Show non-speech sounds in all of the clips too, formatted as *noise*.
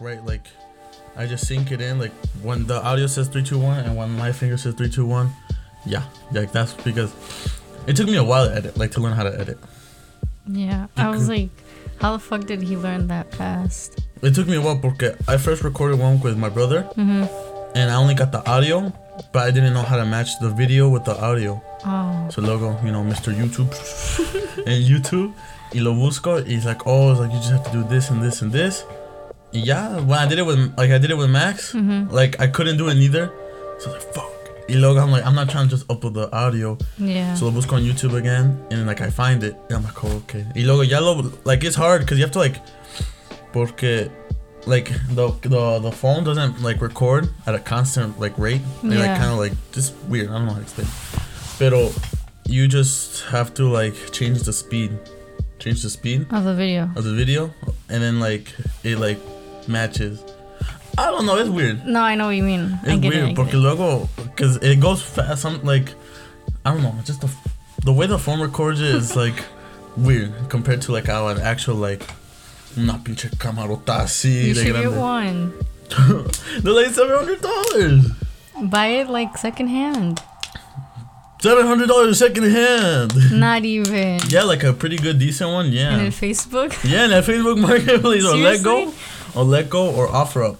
Like right, like I just sync it in. Like when the audio says three, two, one, and when my finger says three, two, one. Yeah, like that's because it took me a while to edit, like to learn how to edit. Yeah, I was like, how the fuck did he learn that fast? It took me a while because I first recorded one with my brother, Mm-hmm. and I only got the audio, but I didn't know how to match the video with the audio. Oh. So logo, you know, Mr. YouTube *laughs* and YouTube, y lo busco, he's like, oh, it's like you just have to do this and this and this. Yeah, when I did it with, like I did it with Max, Mm-hmm. like I couldn't do it neither. So I was like, fuck. Y luego I'm like, I'm not trying to just upload the audio. Yeah. So lo busco on YouTube again, and then like I find it, and I'm like, oh, okay. Y luego ya lo, like it's hard, because you have to like, porque, like the, the the phone doesn't like record at a constant like rate. They like kind of like just weird. I don't know how to explain. Pero you just have to like change the speed, change the speed of the video. of the video, and then like it like matches. I don't know. It's weird. No, I know what you mean. It's weird it. It. luego, because it goes fast. Some like, I don't know. Just the the way the phone records it is like *laughs* weird compared to like an actual like una pinche camarota así You should get one. *laughs* They're like seven hundred dollars. Buy it like secondhand. Seven hundred dollars second hand. *laughs* Not even. Yeah, like a pretty good decent one. And Yeah. then Facebook. Yeah, and that Facebook Marketplace or Let Go? Or Let Go or OfferUp,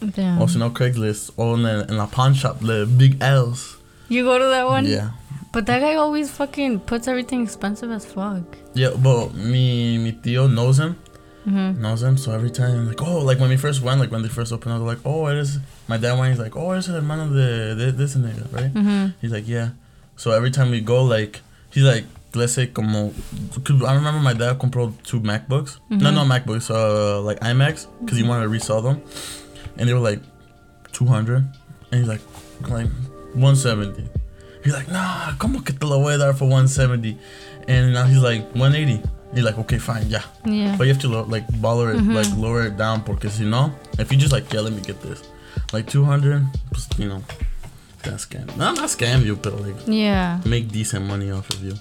Damn. or si no Craigslist, or in the, in pawn shop, the big L's. You go to that one? Yeah. But that guy always fucking puts everything expensive as fuck. Yeah, but me, mi tío knows him. Mm-hmm. knows him. So every time, like, oh, like when we first went, like when they first opened up, they're like, oh, it is. My dad went, he's like, oh, it's el hermano de, de this and that, right? Mm-hmm. He's like, yeah. So every time we go, like, he's like, let's say, como, 'cause I remember my dad compró two MacBooks. No, Mhm. no MacBooks, uh, like iMacs, because he wanted to resell them, and they were like, two hundred, and he's like, like, one seventy. He's like, nah, como que te lo voy a dar for one seventy, and now he's like, one eighty. He's like, okay, fine, yeah. Yeah. But you have to lo- like baller it, Mhm. like lower it down because you know if you just like yeah let me get this, like two hundred, you know, that's scam. No, not scam you, but like Yeah. make decent money off of you.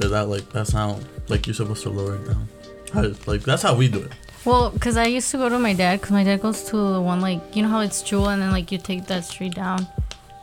But that like that's how like you're supposed to lower it down. How, like that's how we do it. Well, because I used to go to my dad, because my dad goes to the one, like, you know how it's Jewel, and then, like, you take that street down.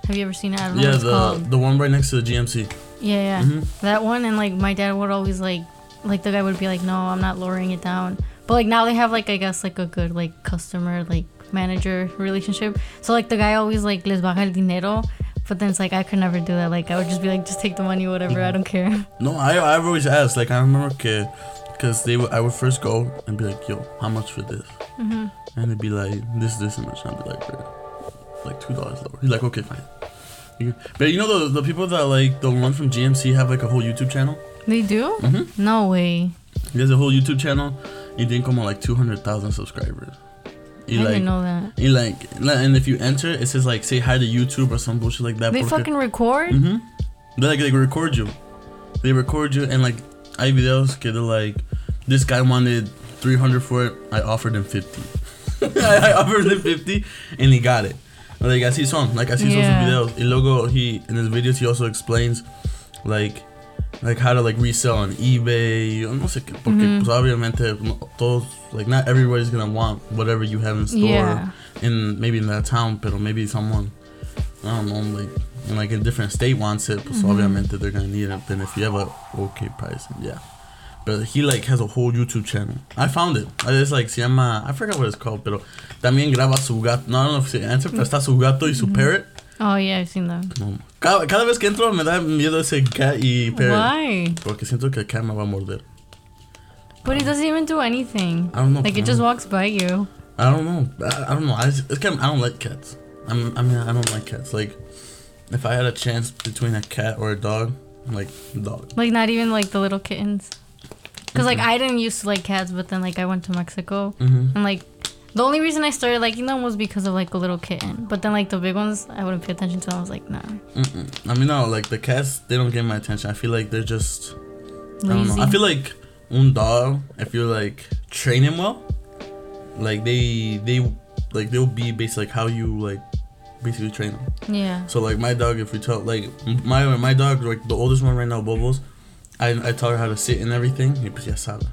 Have you ever seen it? I don't know yeah, what the called. the one right next to the GMC. Yeah, yeah. Mhm. That one, and, like, my dad would always, like, like, the guy would be like, no, I'm not lowering it down. But, like, now they have, like, I guess, like, a good, like, customer, like, manager relationship. So, like, the guy always, like, les baja el dinero. But then it's like, I could never do that. Like, I would just be like, just take the money, whatever, I don't care. *laughs* No, I I've always asked. Like I remember kid, because they would, I would first go and be like, yo, how much for this? hmm And they'd be like, this, this, and much. And I'd be like, like two dollars lower. He's like, okay, fine. But you know the the people that like the one from GMC have like a whole YouTube channel. They do? Mm-hmm. No way. He has a whole YouTube channel. He didn't come on like two hundred thousand subscribers. He I like didn't know that. he like and if you enter, it says like say hi to YouTube or some bullshit like that. They fucking record? Mm-hmm. They like they record you. They record you and like I videos que they're like this guy wanted three hundred for it. I offered him fifty. I, *laughs* I offered him fifty and he got it. Like I see some like I see Yeah. some videos. Y luego he in his videos he also explains like like how to like resell on eBay. No sé qué porque Mhm. pues obviamente todos like not everybody's gonna want whatever you have in store Yeah. in maybe in that town, pero maybe someone I don't know, like in like a different state wants it, pues Mhm. obviamente they're gonna need it. Then if you have a okay price, yeah. But he like has a whole YouTube channel. I found it. It's like se llama I forgot what it's called, pero también graba su gato. No, I don't know if se answer, pero está su gato y su parrot. Oh, yeah, I've seen that. No. Cada, cada vez que entro me da miedo ese cat y parrot. Why? Porque siento que el cat me va a morder. But it doesn't even do anything. I don't know. Like, it just walks by you. I don't know. I, I don't know. I just, it's kind of, I don't like cats. I'm, I mean, I don't like cats. Like, if I had a chance between a cat or a dog, I'm like dog. Like, not even, like, the little kittens. Because, like, Mhm. I didn't used to like cats, but then, like, I went to Mexico. Mm-hmm. And, like, the only reason I started liking them was because of, like, a little kitten. But then, like, the big ones, I wouldn't pay attention to. Them. I was like, nah. Mm-mm. I mean, no, like the cats, they don't get my attention. I feel like they're just. I don't Lazy. know. I feel like un dog, if you like train him well, like they they like they'll be based like how you like basically train them. yeah. So like my dog, if we tell like my my dog, like the oldest one right now, Bobos, I I tell her how to sit and everything. Y pues ya sabe.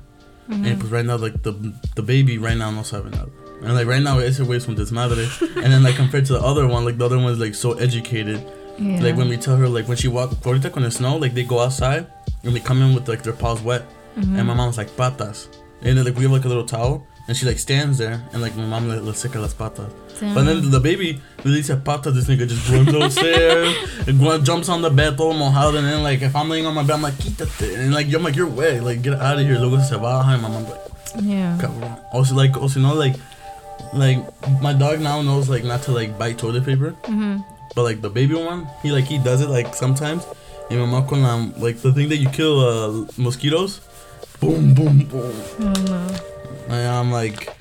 Mhm. And pues right now like the the baby right now no sabe nada. And like right now, ese güey from desmadre. and then like compared to the other one, like the other one is like so educated. Yeah. Like when we tell her like when she walk, ahorita con the snow, like they go outside and they come in with like their paws wet. Mm-hmm. And my mom's like patas. And then like we have like a little towel. And she like stands there and like my mom like le seca las patas. Damn. But then the baby really said pata, this nigga just runs upstairs, *laughs* and jumps on the bed todo mojado, and then like if I'm laying on my bed, I'm like, quítate. And like I'm like, you're wet, like get out of here. Luego se baja, and my mom's like, yeah. cabrón. Also like also you know like like my dog now knows like not to like bite toilet paper. Mm-hmm. But like the baby one, he like he does it like sometimes. And my mom con la, like the thing that you kill uh, mosquitoes, boom boom boom. Oh no. And I'm like,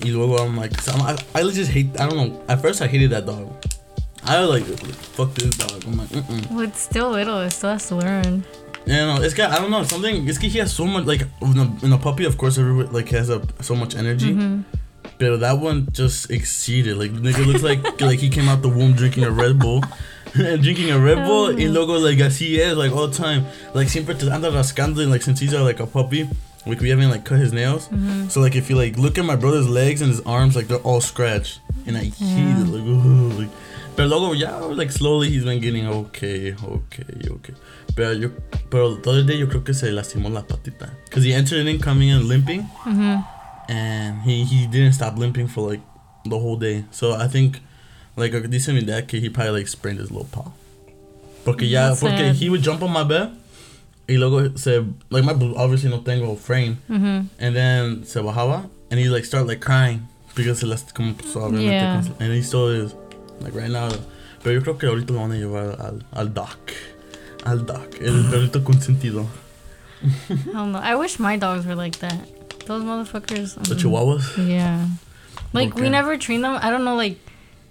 y luego I'm like, so I'm, I, I just hate. I don't know. At first I hated that dog. I was like, fuck this dog. I'm like, mm Well, it's still little. It still has to learn. Yeah, no, it's got. I don't know something. It's he has so much like in a, in a puppy. Of course, every like has a so much energy. Mm-hmm. But that one just exceeded. Like the nigga looks like *laughs* like he came out the womb drinking a Red Bull. and *laughs* drinking a Red Bull, y luego like así es, like all the time. Like siempre te anda rascando, and, like since he's like a puppy, like we haven't like cut his nails. Mm-hmm. So like if you like look at my brother's legs and his arms, like they're all scratched, and I hate it. Like, ooh, *laughs* like. But luego yeah, like slowly he's been getting okay, okay, okay. Pero yo, pero the other day yo creo que se lastimó la patita, cause he entered in coming in limping Mm-hmm. And he he didn't stop limping for like the whole day. So I think like dice mi that kid, he probably like sprained his little paw. Porque ya, That's porque sad. he would jump on my bed. Y luego se like my obviously no tengo frame, Mm-hmm. and then se bajaba and he like start like crying because se las como obviamente Yeah. and he still is like right now. Pero yo creo que ahorita lo van a llevar al al doc, al doc, el perrito consentido. *laughs* I don't know. I wish my dogs were like that. Those motherfuckers. The mm, chihuahuas. Yeah. Like we never train them. I don't know. Like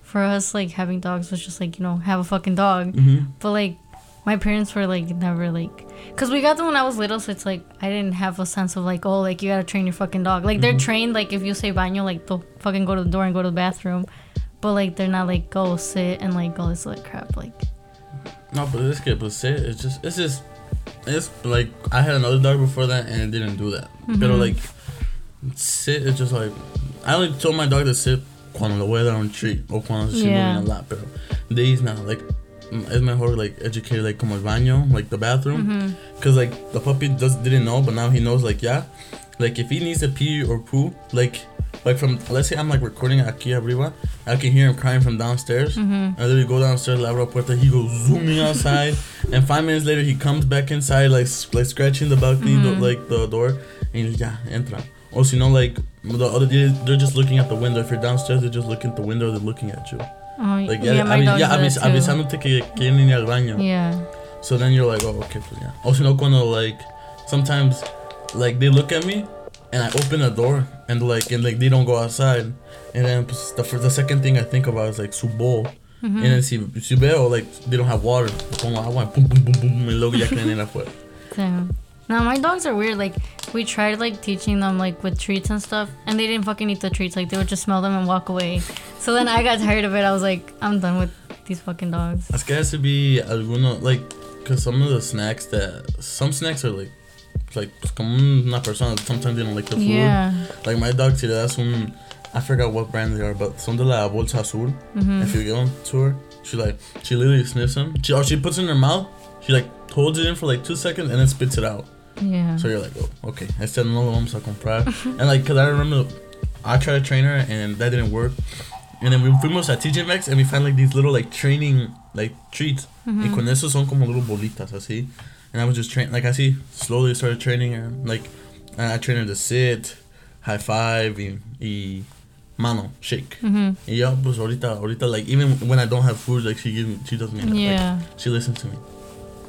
for us, like having dogs was just like you know have a fucking dog. Mm-hmm. But like my parents were like never like because we got them when I was little, so it's like I didn't have a sense of like oh like you gotta train your fucking dog. Like they're Mhm. trained like if you say baño like they'll fucking go to the door and go to the bathroom. But like they're not like go sit and like all this like crap like No, but this kid, pues it, it's just it's just it's like I had another dog before that and it didn't do that. But Mhm. like sit it's just like I only told my dog to sit cuando lo voy a dar un treat o cuando she's Yeah. moving a lot. Pero days now like es mejor like educated like como el baño like the bathroom mm-hmm. because like the puppy just didn't know but now he knows like yeah like if he needs to pee or poo like like from let's say I'm like recording aquí arriba I can hear him crying from downstairs Mm-hmm. and then we go downstairs, abro la puerta, he goes zooming outside, *laughs* and five minutes later he comes back inside, like like scratching the balcony, do- Mhm. like the door, and yeah, entra. Or you know, like the other day, they're just looking at the window. If you're downstairs, they're just looking at the window, they're looking at you. Oh, Like yeah, yeah, avis- does avis- avisándote que quieren ir al baño. Yeah. So then you're like, oh, okay, pues yeah. Also, you know, cuando like sometimes like they look at me, and I open the door, and like and like they don't go outside, and then pues, the first, the second thing I think about is like su bowl. Mm-hmm. And then si, si veo, like, they don't have water. Pongo agua, boom, boom, boom, boom, y luego ya *laughs* quieren ir afuera. Damn. No, my dogs are weird. Like we tried like teaching them like with treats and stuff, and they didn't fucking eat the treats. Like they would just smell them and walk away. So then I got tired of it. I was like, I'm done with these fucking dogs. Es que has to be alguno, like, because some of the snacks that, some snacks are like, like, como una persona, sometimes they don't like the food. Yeah. Like, my dog, le das un, I forgot what brand they are, but son de la bolsa azul. Mm-hmm. If you give them to her, she like, she literally sniffs them. She, or she puts it in her mouth, she like holds it in for like two seconds and then spits it out. Yeah. So you're like, oh, okay. I said no vamos a comprar. *laughs* and like, cause I remember, I tried to train her and that didn't work. And then we fuimos at TJ Maxx and we found like these little like training like treats. Y con eso son como little bolitas así. And I was just training, like I see, slowly started training her. Like, I trained her to sit, high five, y, y mano shake. Mm-hmm. Y yo pues ahorita ahorita like even when I don't have food like she gives me she does me like, Yeah. she listens to me.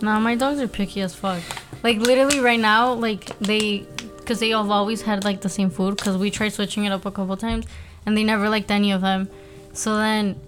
Nah, my dogs are picky as fuck. Like literally right now, like they, cause they have always had like the same food. Cause we tried switching it up a couple times, and they never liked any of them. So then,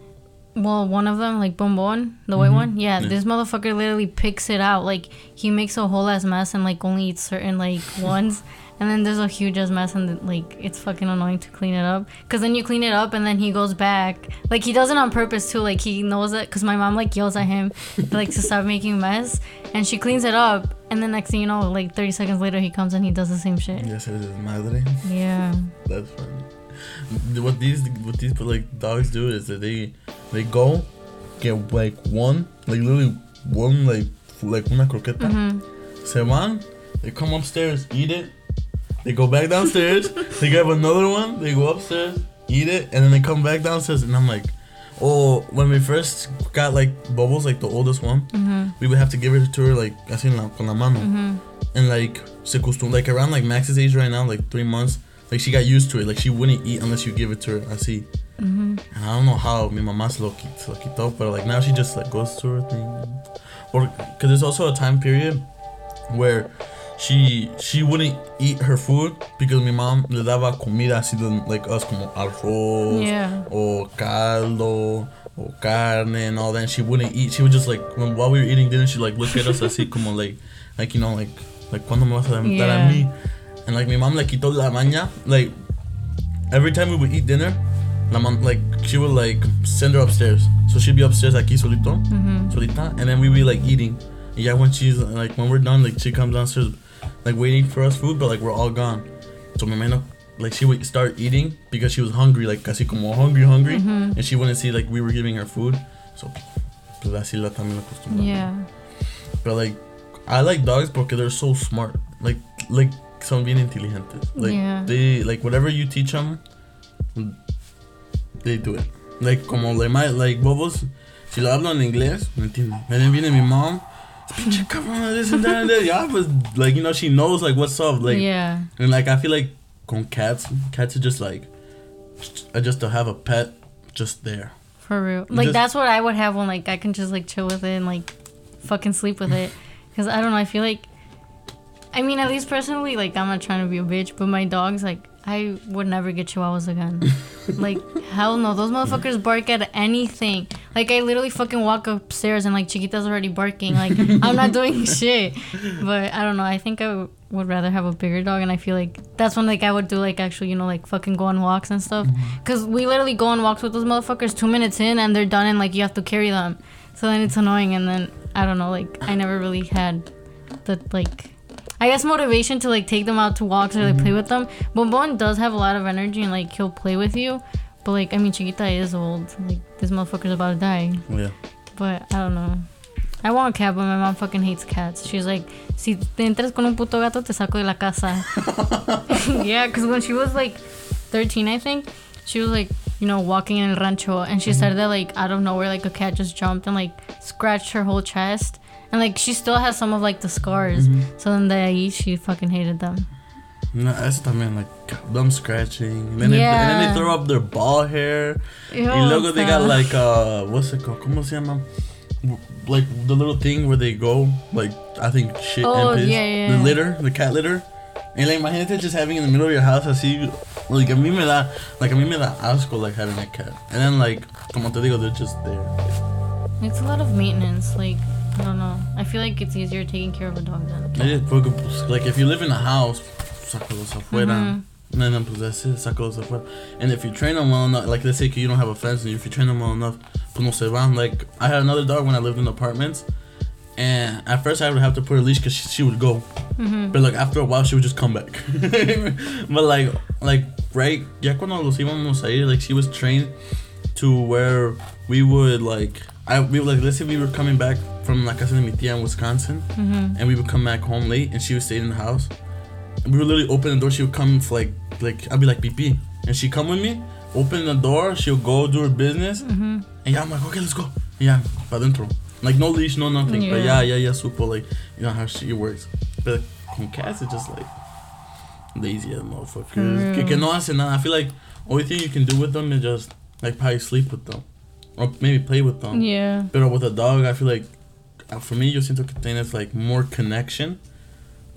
well, one of them, like Bonbon, the white Mhm. one, yeah, Yeah. this motherfucker literally picks it out. Like he makes a whole ass mess and like only eats certain like *laughs* ones. And then there's a huge ass mess, and like it's fucking annoying to clean it up. Cause then you clean it up, and then he goes back. Like he does it on purpose too. Like he knows it. Cause my mom like yells at him, *laughs* like to stop making a mess, and she cleans it up. And then next thing you know, like 30 seconds later, he comes and he does the same shit. Yes, it is madre. Yeah. *laughs* That's funny. what these what these like dogs do is that they they go get like one like literally one like like una croqueta. Mhm. Se van, they come upstairs, eat it. They go back downstairs. they grab another one. They go upstairs, eat it, and then they come back downstairs. And I'm like, oh, when we first got like bubbles, like the oldest one, Mhm. we would have to give it to her like así la, con la mano. Mhm. And like se costum like around like Max's age right now, like three months. Like she got used to it. Like she wouldn't eat unless you give it to her así. Mhm. And I don't know how mi mamá se lo, quit- se lo quitó, but like now she just like goes to her thing. Or because there's also a time period where she she wouldn't eat her food because mi mom le daba comida así de, like us como arroz Yeah. or caldo or carne and all that. And she wouldn't eat. She would just like when, while we were eating dinner, she like look at us así como like like you know like like cuando me vas a alimentar Yeah. a mí. And like my mom le quitó la maña like every time we would eat dinner. La mom, like she would like send her upstairs, so she'd be upstairs aquí solito, Mhm. solita, and then we'd be like eating. Yeah, when she's like when we're done, like she comes downstairs, like waiting for us food, but like we're all gone. So my man, like she would start eating because she was hungry, like así como hungry, hungry, Mhm. and she wouldn't see like we were giving her food. So, pues así la también. Yeah. But like, I like dogs because they're so smart. Like, like son bien inteligentes. Like Yeah. they like whatever you teach them, they do it. Like como like my like bobos, si lo hablo en inglés. And then viene mi mom, pinche cabrón, this and that and that. Yeah, but like you know she knows like what's up. Like yeah. and like I feel like con cats, cats are just like, I just to have a pet, just there. For real. Like Just- that's what I would have when like I can just like chill with it and like fucking sleep with it. *laughs* Cause I don't know. I feel like. I mean, at least personally, like I'm not trying to be a bitch, but my dogs, like I would never get chihuahuas again. *laughs* like hell no, those motherfuckers bark at anything. Like I literally fucking walk upstairs and like Chiquita's already barking. Like *laughs* I'm not doing shit. But I don't know. I think I w- would rather have a bigger dog, and I feel like that's when like I would do like actually you know like fucking go on walks and stuff. Mm-hmm. Cause we literally go on walks with those motherfuckers two minutes in and they're done and like you have to carry them. So then it's annoying and then I don't know like I never really had the like I guess motivation to like take them out to walks or like play mm-hmm. with them. Bonbon does have a lot of energy and like he'll play with you. But like I mean Chiquita is old. Like this motherfucker's about to die. Yeah. But I don't know. I want a cat, but my mom fucking hates cats. She's like, si te entras con un puto gato, te saco de la casa. *laughs* yeah, because when she was like 13, I think, she was like, you know, walking in el rancho, and she mm-hmm. said that like out of nowhere, like a cat just jumped and like scratched her whole chest, and like she still has some of like the scars. So then de ahí she fucking hated them. No, eso también like them scratching. And then, they, and then they throw up their ball hair. Ew, y luego they got like uh what's it called? ¿Cómo se llama? Like the little thing where they go like I think shit Oh, and piss. yeah, yeah, The litter, the cat litter. And like imagínate just having in the middle of your house así like a mí me da like a mí me da asco like having a cat. And then like como te digo they're just there. It's a lot of maintenance. Like I don't know. I feel like it's easier taking care of a dog than a cat. It is porque, pues, like if you live in a house, sácalos afuera. Mhm. And then pues that's it, sácalos afuera. And if you train them well enough, like let's say you don't have a fence, and if you train them well enough, pues no se van. Like I had another dog when I lived in apartments, and at first I would have to put a leash because she, she would go, Mhm. but like after a while she would just come back. *laughs* but like like right, ya cuando los íbamos a ir, like she was trained to where we would like I we would, like let's say we were coming back from la casa de mi tía in Wisconsin Mhm. and we would come back home late and she would stay in the house. And we would literally open the door, she would come for like like I'd be like pee And she'd come with me, open the door, she'll go do her business, Mhm. and yeah, I'm like, okay, let's go. Yeah, pa dentro. Like no leash, no nothing. But yeah, Yeah. yeah, yeah, super like you know how she works. But con cats it's just like lazy as motherfuckers. Que, que no hace nada. I feel like only thing you can do with them is just like probably sleep with them. Or maybe play with them. Yeah. Pero with a dog, I feel like for me, yo siento que tienes like more connection,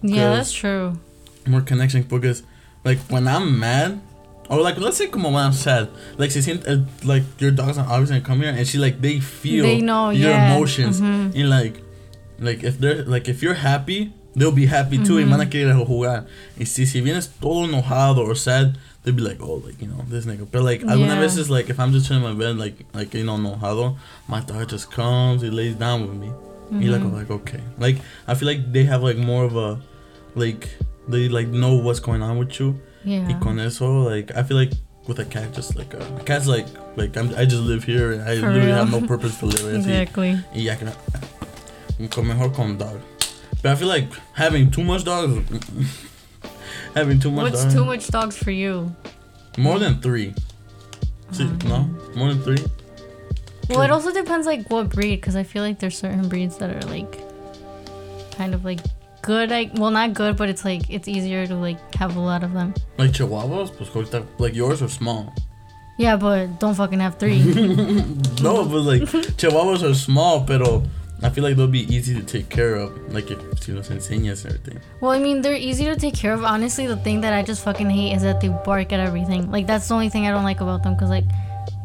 Yeah, that's true. more connection because like when I'm mad, or like let's say como when I'm sad, like she siente, uh, like your dog's not obviously gonna come here and she like they feel They know, your yeah. emotions Mhm. and like like if they're like if you're happy, they'll be happy too y Mhm. van a querer jugar. Y si si vienes todo enojado or sad, they'll be like, oh, like you know this nigga. But like algunas Yeah. veces like if I'm just chilling in my bed like like you know enojado, my dog just comes, he lays down with me. Y like I'm like okay, like I feel like they have like more of a like they like know what's going on with you. Y Yeah. con eso like I feel like with a cat, just like a, a cat's like like I'm, I just live here and I For literally real. have no purpose live. *laughs* así. Exactly. Y ya que con mejor con dog. But I feel like having too much dogs. *laughs* having too much. What's dogs, too much dogs for you? More than three. See, ah. no, more than three. Well, it also depends like what breed, because I feel like there's certain breeds that are like kind of like good. Like, well, not good, but it's like it's easier to like have a lot of them. Like chihuahuas, pues like yours are small. Yeah, but don't fucking have three. *laughs* no, but like chihuahuas are small, pero I feel like they'll be easy to take care of. Like if you know, enseñas and everything. well, I mean, they're easy to take care of. Honestly, the thing that I just fucking hate is that they bark at everything. Like that's the only thing I don't like about them, because like.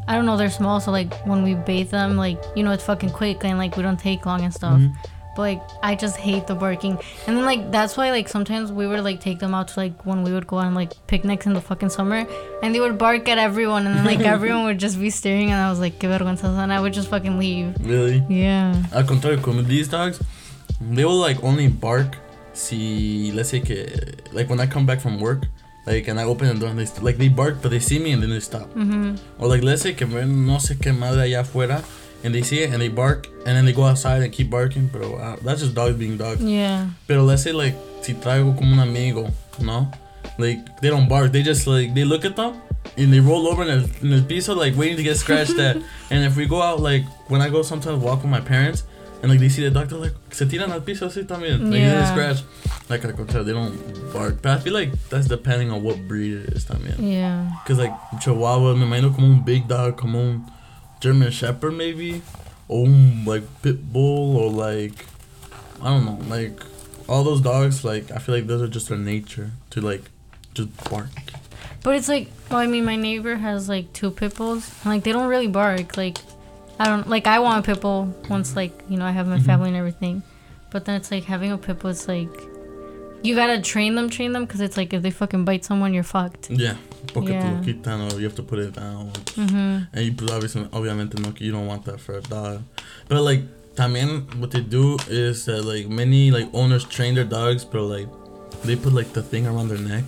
I don't know, they're small, so like when we bathe them, like you know, it's fucking quick and like we don't take long and stuff. Mm-hmm. But like I just hate the barking, and then like that's why like sometimes we would like take them out to like when we would go on like picnics in the fucking summer, and they would bark at everyone, and then like *laughs* everyone would just be staring, and I was like, que vergüenza, and I would just fucking leave. Really? Yeah. Al contrario, con these dogs, they will like only bark si let's say que like when I come back from work, like and I open the door and they st- like they bark but they see me and then they stop. Mhm. Or like let's say que ven no sé qué madre allá afuera and they see it and they bark and then they go outside and keep barking, but uh, that's just dogs being dogs. Yeah. Pero let's say like si traigo como un amigo, no? Like they don't bark, they just like they look at them and they roll over in el, in el piso like waiting to get scratched at. *laughs* And if we go out like when I go sometimes walk with my parents and like they see the dog, they're like se tiran al piso así también. Like they Yeah. get scratched. Like al contrario, they don't bark. But I feel like that's depending on what breed it is también. Yeah. Cause like Chihuahua, me imagino como un big dog, como un German Shepherd maybe, or like pit bull, or like I don't know, like all those dogs. Like I feel like those are just their nature to like just bark. But it's like, well, I mean, my neighbor has like two pit bulls. And, like they don't really bark. Like, I don't like. I want a pit bull once, like you know, I have my Mhm. family and everything. But then it's like having a pit bull. It's like you gotta train them, train them, because it's like if they fucking bite someone, you're fucked. Yeah, porque te Yeah. lo quitan or you have to put it down. Mm-hmm. And you pues, obviously, obviamente no, you don't want that for a dog. But like también what they do is that like many like owners train their dogs, but like they put like the thing around their neck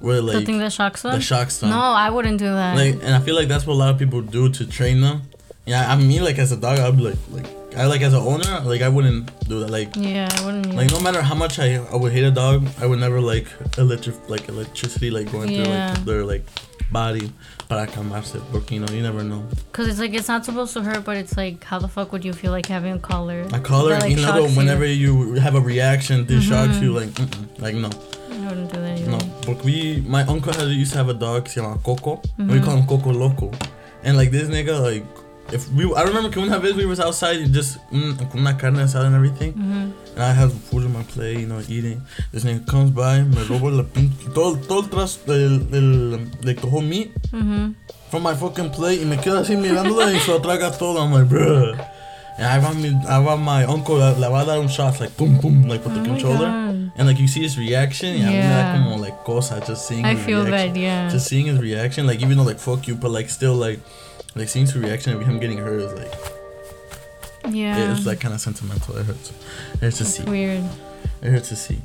where like the thing that shocks them. the shocks them. no, I wouldn't do that. Like, and I feel like that's what a lot of people do to train them. Yeah, I mean, like as a dog, I'd be like, like I like as an owner, like I wouldn't do that. Like, yeah, I wouldn't. like no matter how much I, I would hate a dog, I would never like electric like electricity like going through Yeah. like their like body para calmarse, porque you know you never know. Because it's like it's not supposed to hurt, but it's like how the fuck would you feel like having a collar? a collar that, like, you know, whenever you have a reaction, this mm-hmm. shocks you. Like, mm-mm, like no, I wouldn't do that either. no. But we, my uncle had used to have a dog, llama Coco. and We mm-hmm. call him Coco Loco, and like this nigga, like if we, I remember que una vez we was outside and just mm, con una carne asada and everything, Mhm. and I have food on my plate, you know, eating. This nigga comes by, me roba la pin, todo, todo el tras, el, el, like the whole meat Mhm. from my fucking plate, y me queda así mirándola y se lo traga todo. I'm like, bruh. And I want me, I want my uncle, le le va a dar un shot, like boom, boom, like with Oh the controller. God. And like you see his reaction, yeah, me da Yeah. como like cosa just seeing I his feel reaction. bad. Yeah. Just seeing his reaction, like even though like fuck you, but like still like like seeing his reaction of him getting hurt is like yeah. it's like kind of sentimental. It hurts. It hurts to It's see. weird. It hurts to see.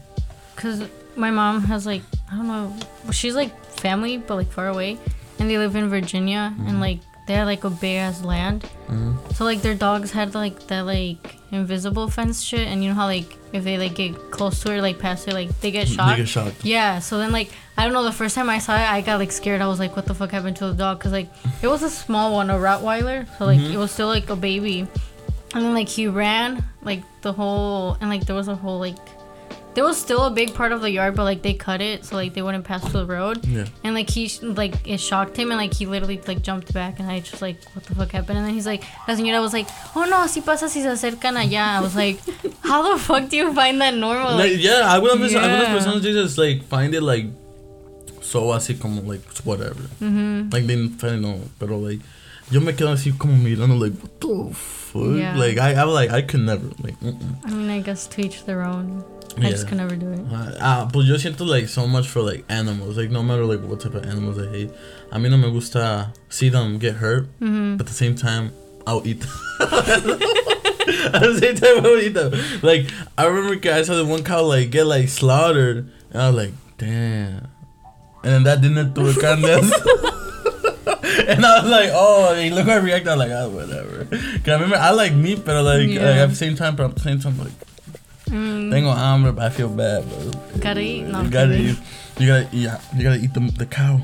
Cause my mom has like I don't know, she's like family but like far away, and they live in Virginia and mm-hmm. like they had like a big ass land. Mhm. So like their dogs had like that like invisible fence shit, and you know how like if they like get close to it, like past it, like they get shot. They get shocked. Yeah, so then like I don't know. The first time I saw it, I got like scared. I was like, "What the fuck happened to the dog?" Cause like it was a small one, a Rottweiler, so like Mhm. it was still like a baby. And then like he ran like the whole, and like there was a whole like there was still a big part of the yard, but like they cut it so like they wouldn't pass the road. Yeah. And like he like it shocked him, and like he literally like jumped back, and I just like, "What the fuck happened?" And then he's like, "La señora was like, oh no, si pasa si se acercan allá." I was like, *laughs* "How the fuck do you find that normal?" Like, yeah, algunas veces, algunas Yeah. personas they just like find it like so así como like whatever. Mm-hmm. Like they find no, pero like yo me quedo así como mirando like what the fuck. Yeah. Like I I was like I could never like. Mm-mm. I mean, I guess to each their own. I just can never do it. Ah, ah, pues yo siento like so much for like animals. Like no matter like what type of animals I hate. A mí no me gusta see them get hurt, hmm but at the same time I'll eat them. *laughs* at the same time I'll eat them. Like I remember I saw the one cow like get like slaughtered, and I was like, damn. And then that didn't do carne. and I was like, oh, and look how I reacted. I was like, oh, whatever. Cause I remember I like meat, but like, Yeah. like, at the same time, but at the same time, like Mm, tengo hambre, but I feel bad. But Gotta eat? No, you gotta kidding. eat. You gotta eat. You gotta eat the the cow.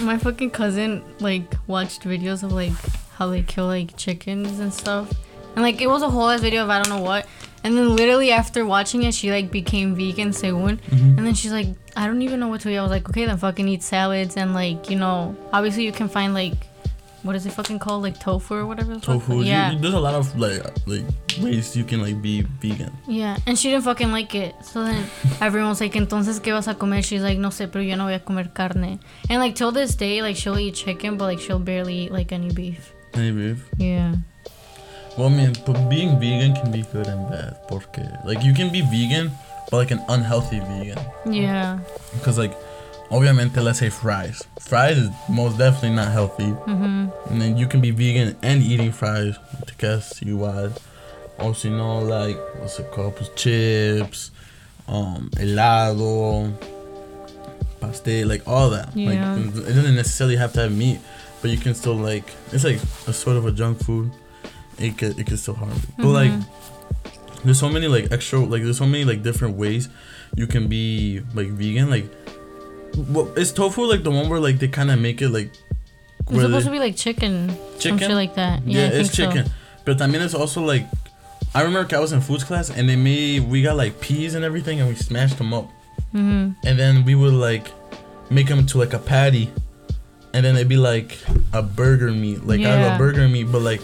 my fucking cousin like watched videos of like how they kill like chickens and stuff, and like it was a whole ass video of I don't know what. And then literally after watching it, she like became vegan, según. Mm-hmm. And then she's like, I don't even know what to eat. I was like, okay, then fucking eat salads and like you know, obviously you can find like, what is it fucking called, like tofu or whatever. Tofu. Yeah. You, there's a lot of like like ways you can like be vegan. Yeah, and she didn't fucking like it. So then everyone was like, entonces, ¿qué vas a comer? She's like, no sé, pero yo no voy a comer carne. And like, till this day, like, she'll eat chicken, but like, she'll barely eat like any beef. Any beef. Yeah. Well, I mean, but being vegan can be good and bad. Porque like you can be vegan, but like an unhealthy vegan. Yeah. Because like, obviamente, let's say fries. Fries is most definitely not healthy. Mm-hmm. And then you can be vegan and eating fries. To guess you what. Also, you know, like what's it called? Pues chips, um, helado, pastel, like all that. Yeah. Like it doesn't necessarily have to have meat, but you can still like it's like a sort of a junk food. It could it could still harm you. But like there's so many like extra like there's so many like different ways you can be like vegan. Like what is tofu like the one where like they kind of make it like It's supposed they- to be like chicken. Some Chicken? shit like that. yeah, Yeah, I it's think so. chicken. But I mean, it's also like I remember I was in foods class and they made we got like peas and everything and we smashed them up Mm-hmm. and then we would like make them to like a patty and then it'd be like a burger meat like I have Yeah. a burger meat but like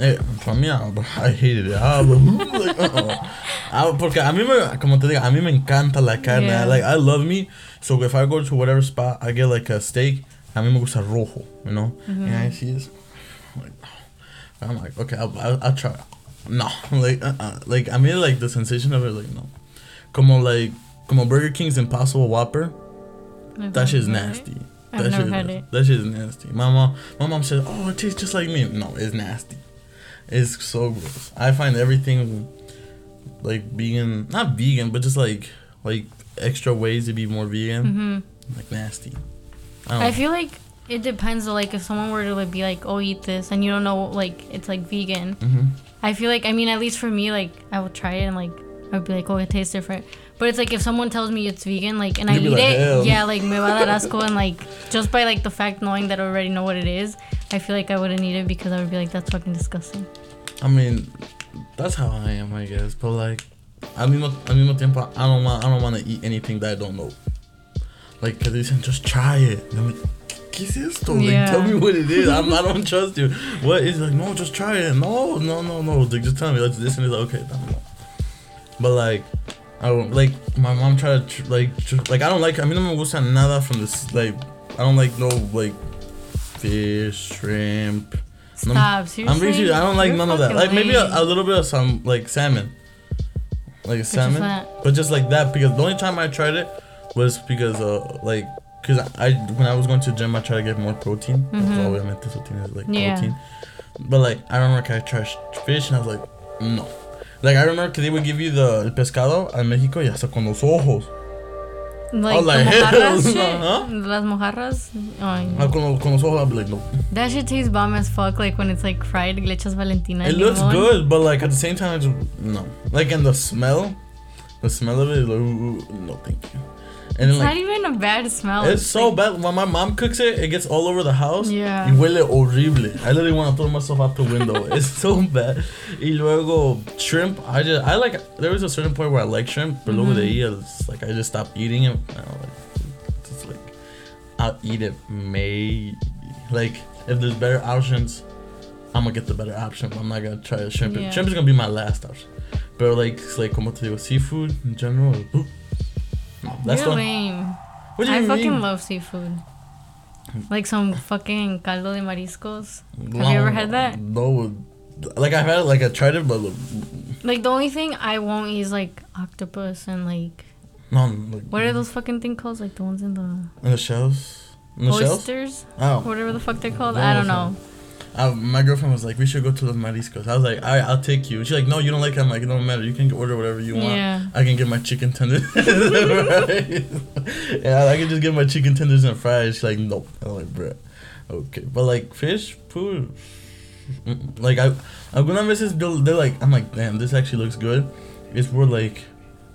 eh, for me I, I hated it I was *laughs* like, uh-uh. I- porque a mí me como te digo a mí me encanta la carne Yeah. I, like I love meat so if I go to whatever spot I get like a steak a mí me gusta rojo you know Mm-hmm. and I see this like I'm like, okay, I'll, I'll, I'll try. No, *laughs* like, uh, uh like I mean, like the sensation of it, like no, como like, como Burger King's Impossible Whopper. That shit's nasty. I've that never shit had is, it. That shit is nasty. My mom, my mom said, "Oh, it tastes just like me." No, it's nasty. It's so gross. I find everything like vegan, not vegan, but just like like extra ways to be more vegan, Mm-hmm. like nasty. I don't I feel like it depends. Like if someone were to like, be like, "Oh, eat this," and you don't know, like it's like vegan. Mhm. I feel like I mean, at least for me, like I would try it and like I'd be like, "Oh, it tastes different." But it's like if someone tells me it's vegan, like and I You'd be eat like, it, "Hell." yeah, like me va a dar *laughs* asco and like just by like the fact knowing that I already know what it is, I feel like I wouldn't eat it because I would be like, "That's fucking disgusting." I mean, that's how I am, I guess. But like, al mismo, al mismo tiempo, I don't want, I don't want to eat anything that I don't know. Like, cause they said just try it. And I'm like, ¿qué es esto? Like, tell me what it is. I'm, I don't trust you. *laughs* What is like? No, just try it. No, no, no, no. Like, just tell me. Like, this and it's like, okay. But like, I don't like my mom tried to tr- like tr- like I don't like. I mean, no me gusta nada from this. Like, I don't like no like fish, shrimp. Stop. Seriously. I'm pretty sure I don't like You're none of that. fucking Like maybe a, lame. a little bit of some like salmon, like salmon, that. but just like that because the only time I tried it was because uh like because I when I was going to the gym I tried to get more protein. That's all I meant. This protein is like. Yeah. protein. But like I remember I tried fish and I was like no. Like I remember because they would give you the el pescado en Mexico y hasta con los ojos. Like, Oh, like, the mojarras *laughs* shit? huh? Las mojarras? Ay, no. Ah, Con, con los ojos I'll be like no. That shit tastes bomb as fuck, like when it's like fried, le echas Valentina. It looks limón. good, but like at the same time, I just no. Like and the smell, the smell of it is like ooh, ooh, no, thank you. And It's then not even a bad smell. it's so like- bad when my mom cooks it, it gets all over the house. Yeah. Y huele horrible. I literally want to throw myself out the window. *laughs* it's so bad. Y luego shrimp, I just I like. There was a certain point where I like shrimp, but luego de Mm-hmm. ahí, it's like I just stopped eating it. I don't like. It's like I'll eat it maybe. Like if there's better options, I'm gonna get the better option. I'm not gonna try the shrimp. Yeah. Shrimp is gonna be my last option. But like it's like como te digo, seafood in general. ooh, that's You're the. lame. What do you I fucking love seafood. Like some fucking caldo de mariscos. No, Have you ever had that? No. Like I've had it, like I tried it, but Like the only thing I won't eat is like octopus and like no. Like, what are those fucking thing called? Like the ones in the In the shells. In the shells. oysters, Oh. whatever the fuck they're called. No, I don't no. know. Uh, my girlfriend was like, "We should go to Los mariscos." I was like, "All right, I'll take you." She's like, "No, you don't like it." I'm like, "It don't matter. You can order whatever you want. Yeah. I can get my chicken tenders. *laughs* Yeah, I can just get my chicken tenders and fries." She's like, "Nope." I'm like, "Bruh." okay, but like fish food, like i'm algunas veces they're, they're like, I'm like, damn, this actually looks good. It's more like.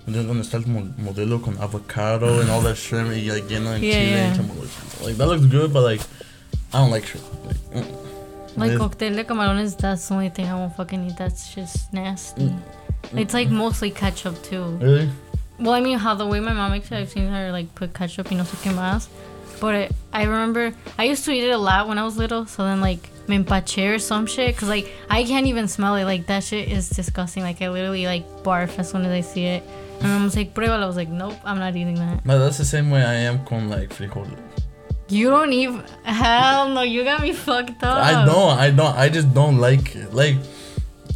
Gonna start mo- modelo con avocado and all that shrimp y like en Yeah, chile yeah. and some- like that looks good, but like I don't like shrimp. Like, mm. Like This- cocktail de camarones, that's the only thing I won't fucking eat. That's just nasty. Mm. It's like mostly ketchup too. really? Well, I mean, how the way my mom makes it, I've seen her like put ketchup y no sé qué más. But it, I remember I used to eat it a lot when I was little. So then like me empaché or some shit, cause like I can't even smell it. Like that shit is disgusting. Like I literally like barf as soon as I see it. And my mom's like, pruébalo. I was like, nope, I'm not eating that. But that's the same way I am con like frijoles. You don't even. Hell no, you got me fucked up. I don't, I don't, I just don't like it. Like,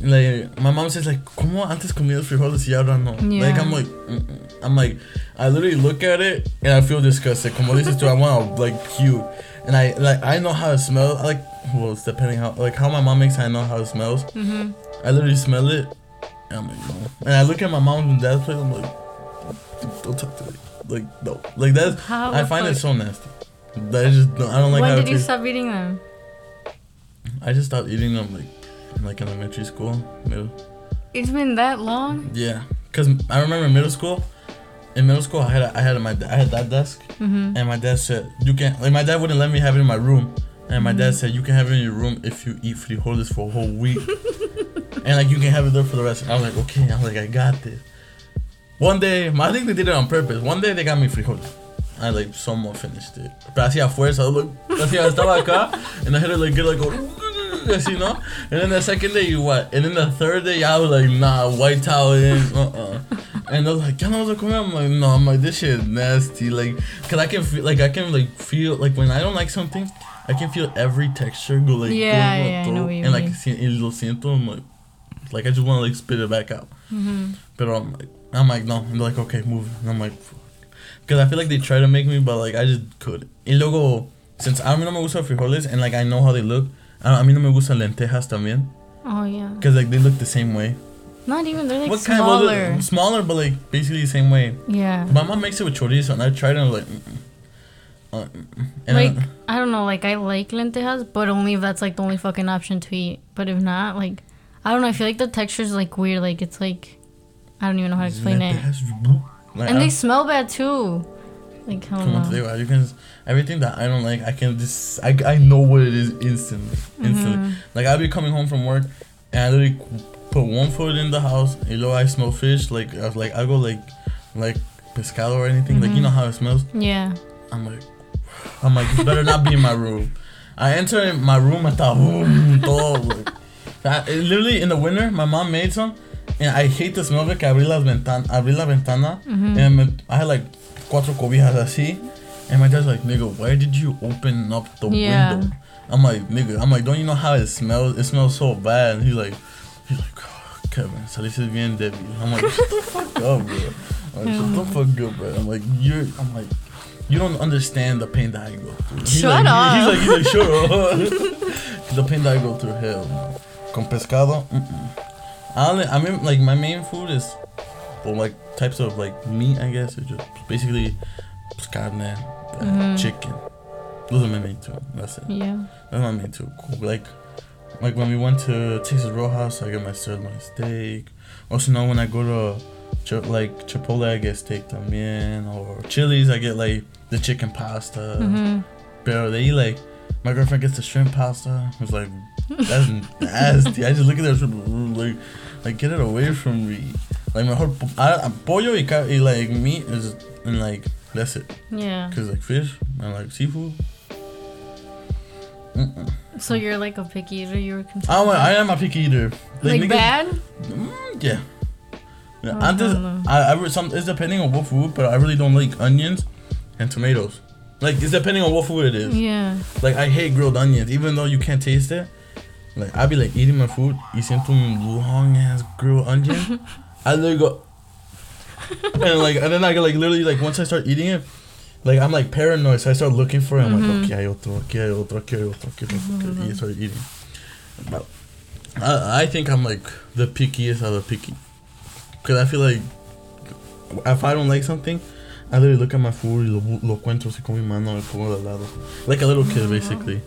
like my mom says, like, ¿cómo antes comías frijoles y ahora no? Yeah. Like, I'm like, mm-mm. I'm like, I literally look at it and I feel disgusted. Como dices tú, I want to like puke. And I like, I know how it smells. Like, well, it's depending how, like, how my mom makes. it, I know how it smells. Mm-hmm. I literally smell it. And I'm like, no. And I look at my mom and dad's plate. I'm like, don't talk to me. Like, no. Like that's. How I find it so nasty. That I just, don't- I don't like when did you tastes. stop eating them? I just stopped eating them like in like elementary school, middle. It's been that long. Yeah, cause I remember in middle school. In middle school, I had a, I had a, my I had that desk, Mm-hmm. and my dad said you can like my dad wouldn't let me have it in my room, and my dad said you can have it in your room if you eat frijoles for a whole week, *laughs* and like you can have it there for the rest. I was like okay, I was like I got this. One day, I think they did it on purpose. One day they got me frijoles. I like somewhat finished it. Pero hacía fuerza, look, hacía, estaba acá, and I had to like get like go, así, ¿no? And then the second day, you what? And then the third day, I was like, nah, white towel in, uh-uh. And I was like, ¿qué no vas a comer? I'm like, no, I'm like, this shit is nasty. Like, cause I can feel, like, I can like feel, like when I don't like something, I can feel every texture go like, Yeah, go yeah, I know what you and like, mean. lo siento, I'm like, like I just want to like spit it back out. Mm-hmm. But I'm like, I'm like, no. And they're like, okay, move. And I'm like, because I feel like they try to make me, but like I just couldn't. Y luego, since a mí no me gusta frijoles and like I know how they look, a mí no me gustan lentejas también. Oh yeah. Because like they look the same way. Not even. They're like what smaller. kind of Smaller, but like basically the same way. yeah. My mom makes it with chorizo and I tried it and like. Uh, and like then- I don't know, like I like lentejas, but only if that's like the only fucking option to eat. But if not, like I don't know, I feel like the texture is like weird. Like it's like I don't even know how to explain it. Like, And I- they smell bad too. Like I Como te don't know. digo, you can everything that I don't like, I can just I, I know what it is instantly, instantly. Mhm. Like I'll be coming home from work, and I literally put one foot in the house. You know, I smell fish. Like I was like I go like like pescado or anything. Like you Mhm. know how it smells. Yeah. I'm like, I'm like, this better not be in my room. I enter in my room and thought, boom, todo. Like, I- literally in the winter, my mom made some, and I hate the smell of it. Que abrí las ventan, abrí la ventana, Mhm. and I had like cuatro cobijas así, and my dad's like, nigga, why did you open up the Yeah. window? I'm like, nigga, I'm like, don't you know how it smells? It smells so bad. And he's like, he's like, oh, Kevin, saliste bien débil. I'm like, shut the fuck up, bro. I'm like, shut the fuck up, bro. I'm like, you're, I'm like, you don't understand the pain that I go through. He's Shut like, up. He's like, he's like, shut up. *laughs* *laughs* the pain that I go through, hell. Con pescado, mm-mm. I only, I mean, like my main food is, well, like types of like meat, I guess. It's just basically carne, uh, Mhm. chicken. Those are my main two. That's it. Yeah. That's my main two. Cool. Like, like when we went to Texas Roadhouse, I get my sirloin steak. Also, now when I go to Chi- like Chipotle, I get steak también. Or Chili's, I get like the chicken pasta. Mhm. But they eat like my girlfriend gets the shrimp pasta. It's like, that's *laughs* nasty. I just look at that shrimp, like, like get it away from me. Like my whole I, I, pollo y, y like meat is and like that's it. Yeah. Cause like fish and like seafood. Mm-mm. So you're like a picky eater. You were concerned. I'm a, I am a picky eater. like niggas- bad. Mm, yeah. Yeah, Oh, I'm just. I, I some it's depending on what food, but I really don't like onions and tomatoes. Like it's depending on what food it is. Yeah. Like I hate grilled onions, even though you can't taste it. Like I be like eating my food, siento un long ass grilled onion. *laughs* I literally go, and like and then I go like literally like once I start eating it, like I'm like paranoid, so I start looking for it. I'm Mhm. like, okay, hay otro, aquí hay otro, aquí hay otro, aquí hay otro, okay, y I start eating. But I, I think I'm like the pickiest of the picky, cause I feel like if I don't like something. I literally look at my food y lo, lo cuento así con mi mano, me pongo de lado. Like a little kid, basically.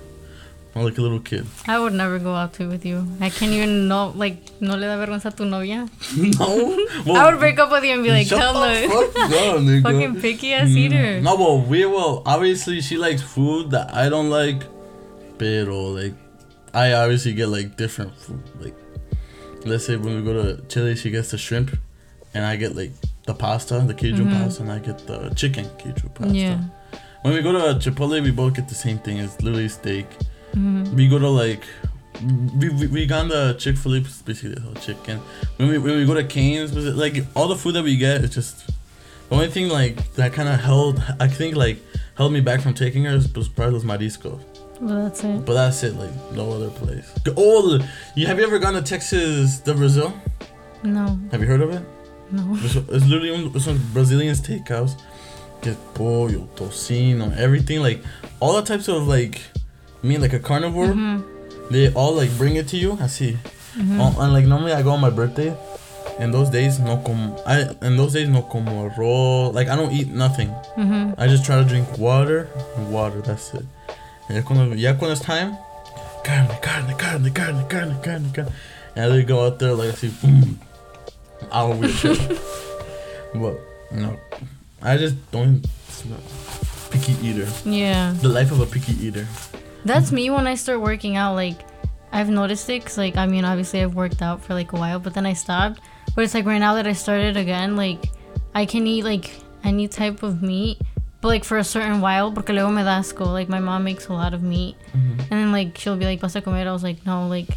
I'm like a little kid. I would never go out to with you. I can't even know, like, no le da vergüenza a tu novia. *laughs* no. I would break up with you and be like, hell no. fuck up, *laughs* nigga. Fucking picky ass Mm, eater. No, but we well obviously she likes food that I don't like, pero like I obviously get like different food. Like let's say when we go to Chile, she gets the shrimp, and I get like the pasta, the Cajun Mhm. pasta, and I get the chicken Cajun pasta. Yeah. When we go to Chipotle, we both get the same thing. It's literally steak. Mhm. We go to like. We, we, we got the Chick Fil A basically the whole chicken. When we when we go to Cane's, like all the food that we get, it's just the only thing like that kind of held. I think like held me back from taking her was probably those mariscos. Well, that's it. But that's it. Like no other place. Oh, you have you ever gone to Texas de Brazil? No, Have you heard of it? no. It's, it's literally one, it's one Brazilian steakhouse. Get pollo, tocino, everything like all the types of like, Mean like a carnivore. Mhm. They all like bring it to you. I see. Mhm. Oh, and like normally I go on my birthday, and those days no como. I in those days no como arroz. Like I don't eat nothing. Mhm. I just try to drink water and water. That's it. And ya cuando, ya cuando it's time, carne, carne, carne, carne, carne, carne, carne. And they go out there like I see, boom, our weird shit. *laughs* but no, I just don't. Picky eater. Yeah. The life of a picky eater. That's me when I start working out. Like, I've noticed it. Cause like, I mean, obviously I've worked out for like a while, but then I stopped. But it's like right now that I started again, like, I can eat like any type of meat, but like for a certain while, porque luego me da asco. Like my mom makes a lot of meat, Mm-hmm. and then like she'll be like, "Vas a comer?" I was like, "No." Like,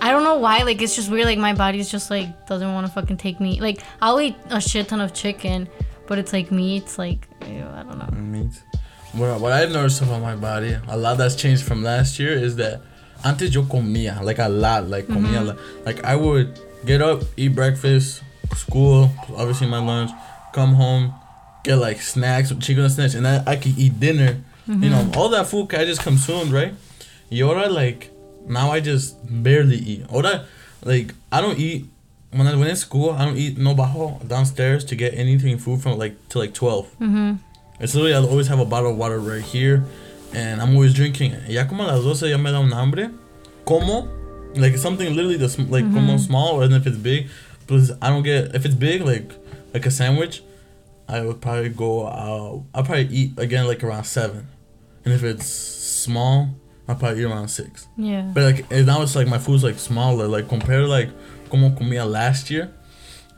I don't know why. Like it's just weird. Like my body's just like doesn't want to fucking take meat. Like I'll eat a shit ton of chicken, but it's like meat. It's like ew, I don't know. meat. What, what I've noticed about my body, a lot that's changed from last year is that antes yo comía, like a lot, like comía, like, like I would get up, eat breakfast, school, obviously my lunch, come home, get like snacks, chicken snacks, and I, I could eat dinner. You know, all that food I just consumed, right? Y ahora, like, now I just barely eat. Ahora, like, I don't eat, when, I, when in school, I don't eat no bajo downstairs to get anything food from like to like 12. Mhm. It's literally, I always have a bottle of water right here, and I'm always drinking it. Ya como a las 12 ya me da un hambre. Como, like something literally the sm- like mm-hmm. como small, and if it's big, because I don't get if it's big like like a sandwich, I would probably go out. I'll probably eat again like around seven, and if it's small, I'll probably eat around six. Yeah. But like and now it's like my food's like smaller. Like compared to like como comía last year,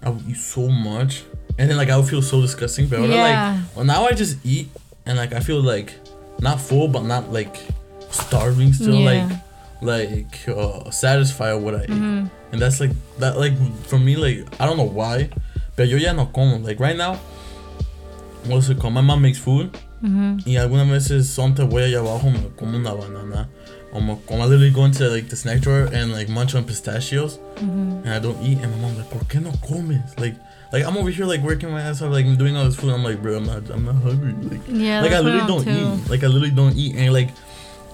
I would eat so much, and then like I would feel so disgusting. But Yeah. like well now I just eat and like I feel like not full but not like starving still Yeah. like like uh, satisfied with what I eat. Mhm. And that's like that like for me like I don't know why, but yo ya no como. Like right now, what's it called? My mom makes food. Mhm. Y algunas veces son te voy allá abajo me como una banana. Or me, or I literally go into like the snack drawer and like munch on pistachios Mhm. and I don't eat and my mom's like, ¿Por qué no comes? Like like I'm over here like working my ass off like doing all this food. I'm like, bro, I'm not I'm not hungry. Like Yeah. like I literally I'm don't too. eat. Like I literally don't eat and like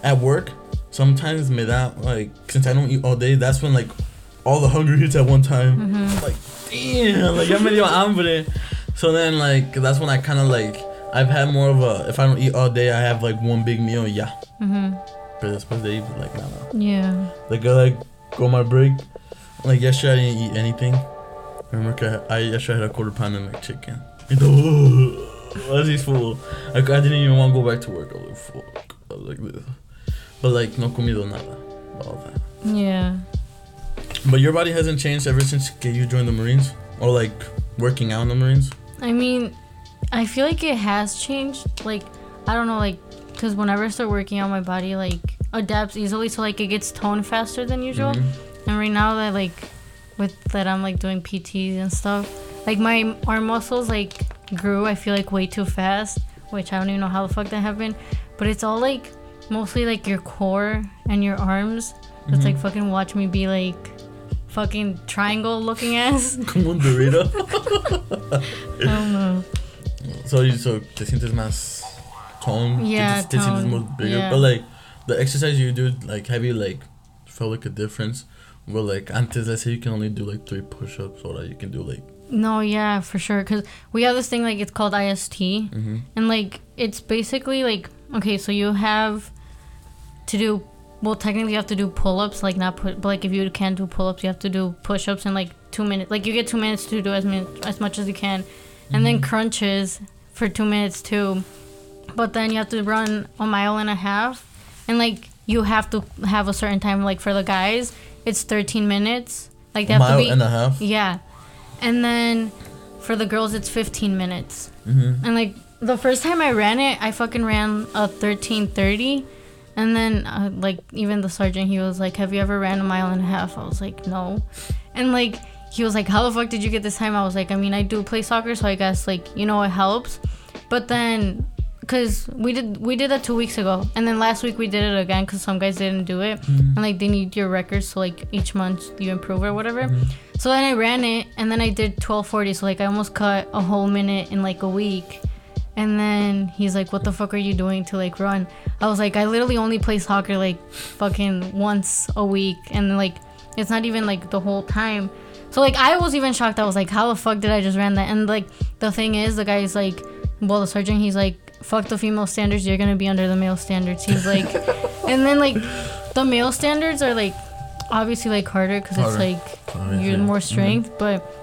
at work sometimes me da like since I don't eat all day, that's when like all the hunger hits at one time. Mhm. Like damn, like ya me dio hambre. So then like that's when I kind of like I've had more of a if I don't eat all day, I have like one big meal, yeah. Mhm. But después de ahí, like nada. Yeah. Like I like go my break. Like yesterday I didn't eat anything. I remember I, I yesterday had a quarter pound of McChicken. And the was *laughs* this full? Like I didn't even want to go back to work. I was like, fuck. I was like this. But like no comido nada. All that. Yeah. But your body hasn't changed ever since you joined the Marines? Or like working out in the Marines? I mean, I feel like it has changed. Like, I don't know, like, because whenever I start working out, my body like adapts easily, so like it gets toned faster than usual. Mhm. And right now that like, with that I'm like doing PTs and stuff, like my arm muscles like grew. I feel like way too fast, which I don't even know how the fuck that happened. But it's all like mostly like your core and your arms. It's like mm-hmm. fucking watch me be like fucking triangle looking ass. *laughs* Como un Dorito. *laughs* I don't know. so you so te sientes más toned? Yeah, te, te sientes toned, more bigger. yeah. But like the exercise you do, like have you like felt like a difference? Well, like antes, let's say you can only do like three push-ups, or that you can do like. No, yeah, for sure. Cause we have this thing like it's called IST, Mm-hmm. and like it's basically like okay, so you have to do well, technically you have to do pull-ups, like not put, but like if you can't do pull-ups, you have to do push-ups in like two minutes. Like you get two minutes to do as min- as much as you can, and then crunches for two minutes too. But then you have to run a mile and a half, and like you have to have a certain time. Like for the guys, it's 13 minutes. Like they have Mile to be and a half. yeah, and then for the girls it's 15 minutes. Mm-hmm. And like the first time I ran it, I fucking ran a 13:30, and then uh, like even the sergeant he was like, "Have you ever ran a mile and a half?" I was like, "No," and like he was like, "How the fuck did you get this time?" I was like, "I mean, I do play soccer, so I guess like you know it helps," but then. Cause we did we did that two weeks ago, and then last week we did it again. Cause some guys didn't do it, mm-hmm. and like they need your records, so like each month you improve or whatever. Mm-hmm. So then I ran it, and then I did 12:40. So like I almost cut a whole minute in like a week. And then he's like, "What the fuck are you doing to like run?" I was like, "I literally only play soccer like fucking once a week, and like it's not even like the whole time." So like I was even shocked. I was like, "How the fuck did I just ran that?" And like the thing is, the guy's like, well, the sergeant, he's like, "Fuck the female standards. You're gonna be under the male standards." He's like, *laughs* and then like the male standards are like obviously like harder because it's like Obviously. you're more mm-hmm. strength, but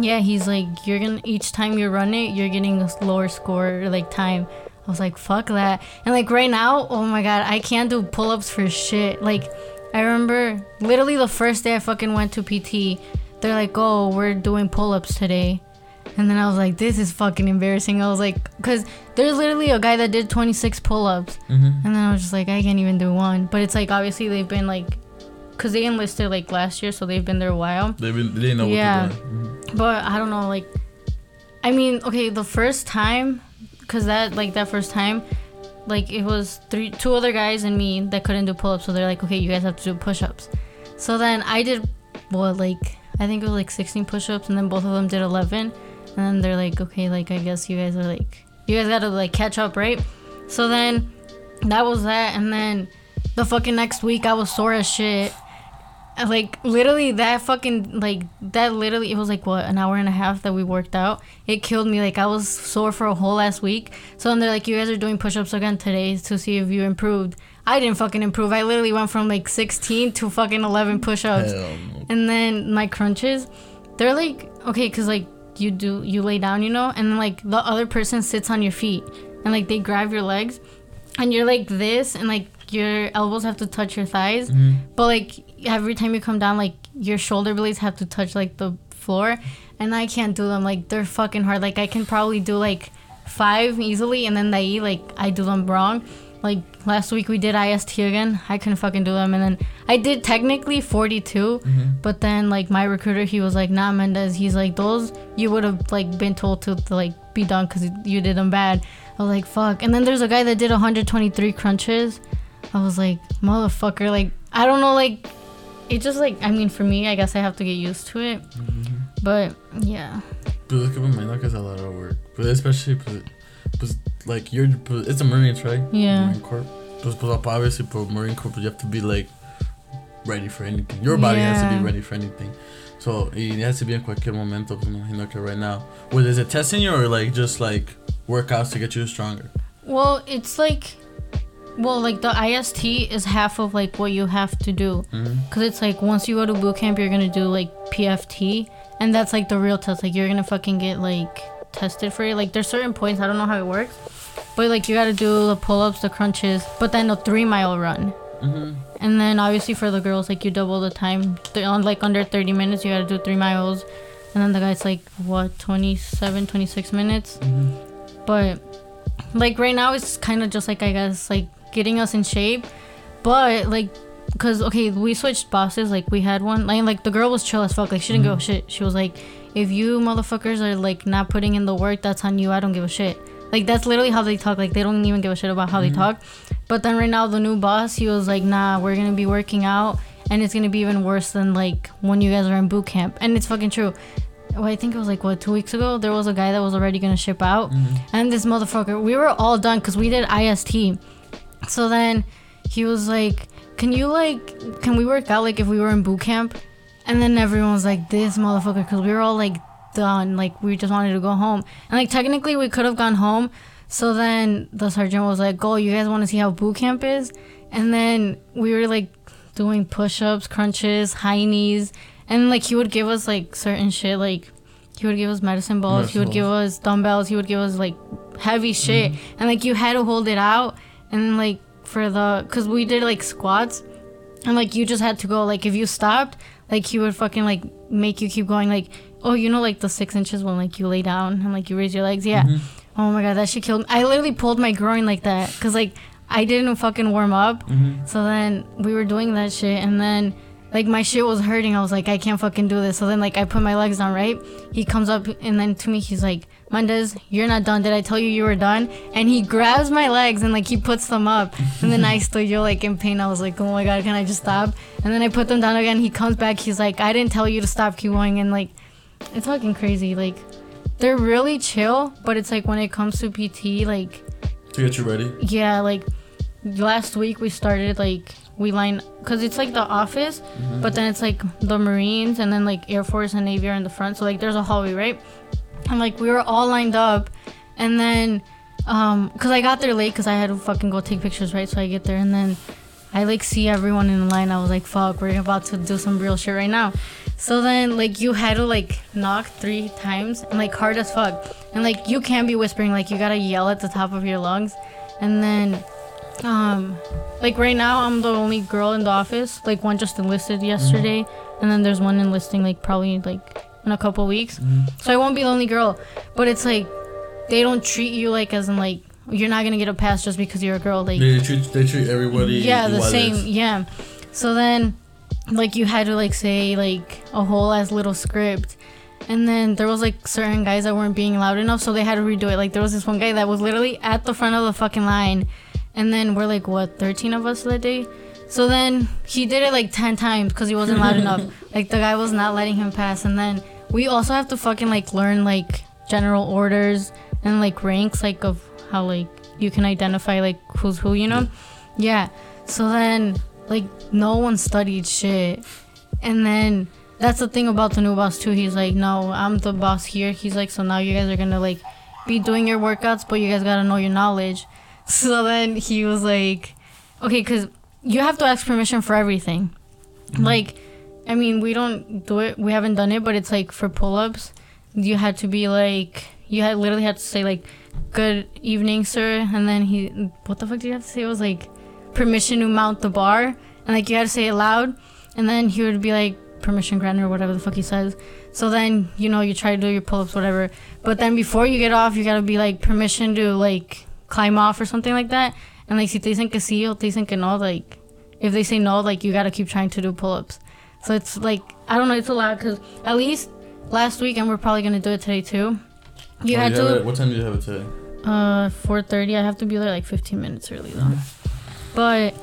yeah, he's like you're gonna each time you run it, you're getting a lower score or like time. I was like, fuck that. And like right now, oh my god, I can't do pull ups for shit. Like I remember literally the first day I fucking went to PT, they're like, oh, we're doing pull ups today. And then I was like, this is fucking embarrassing. I was like, because there's literally a guy that did 26 pull ups. Mm-hmm. And then I was just like, I can't even do one. But it's like, obviously, they've been like, because they enlisted like last year, so they've been there a while. They've been, they didn't know Yeah. doing. But I don't know, like, I mean, okay, the first time, because that, like, that first time, like, it was three, two other guys and me that couldn't do pull ups. So they're like, okay, you guys have to do push ups. So then I did, what, like, I think it was like 16 push ups, and then both of them did 11. And then they're like, okay, like, I guess you guys are like, you guys gotta, like, catch up, right? So then that was that. And then the fucking next week, I was sore as shit. And, Like literally that fucking like that literally it was like what an hour and a half that we worked out. It killed me. Like I was sore for a whole last week. So then they're like, you guys are doing push-ups again today to see if you improved. I didn't fucking improve. I literally went from like 16 to fucking 11 push-ups. Hell. And then my crunches, they're like okay, cause like you do you lay down, you know, and like the other person sits on your feet, and like they grab your legs, and you're like this, and like your elbows have to touch your thighs, mm-hmm. but like every time you come down, like your shoulder blades have to touch like the floor, and I can't do them. Like they're fucking hard. Like I can probably do like five easily, and then they like I do them wrong. Like last week we did IST again. I couldn't fucking do them, and then I did technically 42, mm-hmm. but then like my recruiter, he was like, "Nah, Mendez." He's like, "Those you would have like been told to, to like be done because you did them bad." I was like, "Fuck!" And then there's a guy that did 123 crunches. I was like, "Motherfucker!" Like I don't know, like it just like I mean for me, I guess I have to get used to it. Mm-hmm. But yeah, Pues es que me imagino que es a lot of work. But especially, pues, pues like you're, it's a Marines, right? Yeah. Marine Corps. Pues obviously for Marine Corps, you have to be like ready for anything. Your body has to be ready for anything. So it has to be en cualquier momento. Me imagino que right now. What is it testing you or like just like workouts to get you stronger? well, it's like, well, like the IST is half of like what you have to do. Mm-hmm. Cause it's like once you go to boot camp, you're gonna do like PFT, and that's like the real test. Like you're gonna fucking get like tested for it. Like there's certain points. I don't know how it works, but like you gotta do the pull-ups, the crunches, but then a three mile run. Mm-hmm. And then obviously for the girls, like you double the time. On like under 30 minutes, you gotta do three miles. And then the guy's like what 27, 26 minutes. But like right now, it's kind of just like I guess like getting us in shape. But like, cause okay, we switched bosses. Like we had one. Like like the girl was chill as fuck. Like she didn't give a shit. She was like, if you motherfuckers are like not putting in the work, that's on you. I don't give a shit. Like that's literally how they talk. Like they don't even give a shit about how they mm-hmm. talk. But then right now the new boss, he was like, nah, we're gonna be working out, and it's gonna be even worse than like when you guys are in boot camp. And it's fucking true. Well, I think it was like what two weeks ago. There was a guy that was already gonna ship out, mm-hmm. and this motherfucker. We were all done because we did IST. So then he was like, "Can you like, can we work out like if we were in boot camp?" And then everyone was like, "This motherfucker," because we were all like done. Like we just wanted to go home, and like technically we could have gone home. So then the sergeant was like, "Go, you guys want to see how boot camp is?" and then we were like doing push-ups, crunches, high knees, and like he would give us like certain shit like he would give us medicine balls, he Medicine would give us dumbbells, he would give us like heavy mm-hmm. shit, and like you had to hold it out, and like for the cause we did like squats, and like you just had to go like if you stopped, like he would fucking like make you keep going like oh you know like the six inches when like you lay down and like you raise your legs yeah. Mm-hmm. Oh my god, that shit killed me. I literally pulled my groin like that because like I didn't fucking warm up. Mm-hmm. So then we were doing that shit, and then like my shit was hurting. I was like, I can't fucking do this. So then like I put my legs down, right? He comes up and then to me he's like, Mendez, you're not done. Did I tell you you were done? And he grabs my legs and like he puts them up, and then I stood yo like in pain. I was like, oh my god, can I just stop? And then I put them down again. He comes back. He's like, I didn't tell you to stop. Keep going. And like, it's fucking crazy. Like, they're really chill, but it's like when it comes to PT, like To get you ready. yeah, like last week we started like we line because it's like the office, but then it's like the Marines and then like Air Force and Navy are in the front. So like there's a hallway, right? And like we were all lined up, and then um, cause I got there late because I had to fucking go take pictures, right? So I get there and then I like see everyone in line. I was like, fuck, we're about to do some real shit right now. So then like you had to like knock three times and like hard as fuck, and like you can't be whispering, like you gotta yell at the top of your lungs, and then um like right now i'm the only girl in the office like one just enlisted yesterday and then there's one enlisting like probably like in a couple weeks. So i won't be the only girl but it's like they don't treat you like as in like you're not gonna get a pass just because you're a girl like They treat they treat everybody. yeah the same yeah. So then like you had to like say like a whole ass little script. And then there was like certain guys that weren't being loud enough so they had to redo it. Like there was this one guy that was literally at the front of the fucking line. And then we're like what 13 of us that day? So then he did it like 10 times because he wasn't loud *laughs* enough. Like the guy was not letting him pass. And then we also have to fucking like learn like general orders and like ranks like of how like you can identify like who's who you know? Yeah. So then like no one studied shit. And then that's the thing about the new boss too. He's like no i'm the boss here. He's like so now you guys are gonna like be doing your workouts but you guys gotta know your knowledge. *laughs* So then he was like okay because you have to ask permission for everything. Mm-hmm. Like i mean we don't do it we haven't done it but it's like for pull-ups. You had to be like you had literally had to say like good evening sir. And then he what the fuck did you have to say? It was like permission to mount the bar and like you had to say it loud and then he would be like permission granted or whatever the fuck he says. So then you know you try to do your pull-ups whatever. But then before you get off you gotta be like permission to like climb off or something like that. And like si te dicen que sí o te dicen que no like if they say no like you gotta keep trying to do pull-ups. So it's like i don't know it's a lot because at least last week and we're probably gonna do it today too. You Oh, had have to it- what time do you have it today? uh, 4:30. I have to be there like 15 minutes early though. But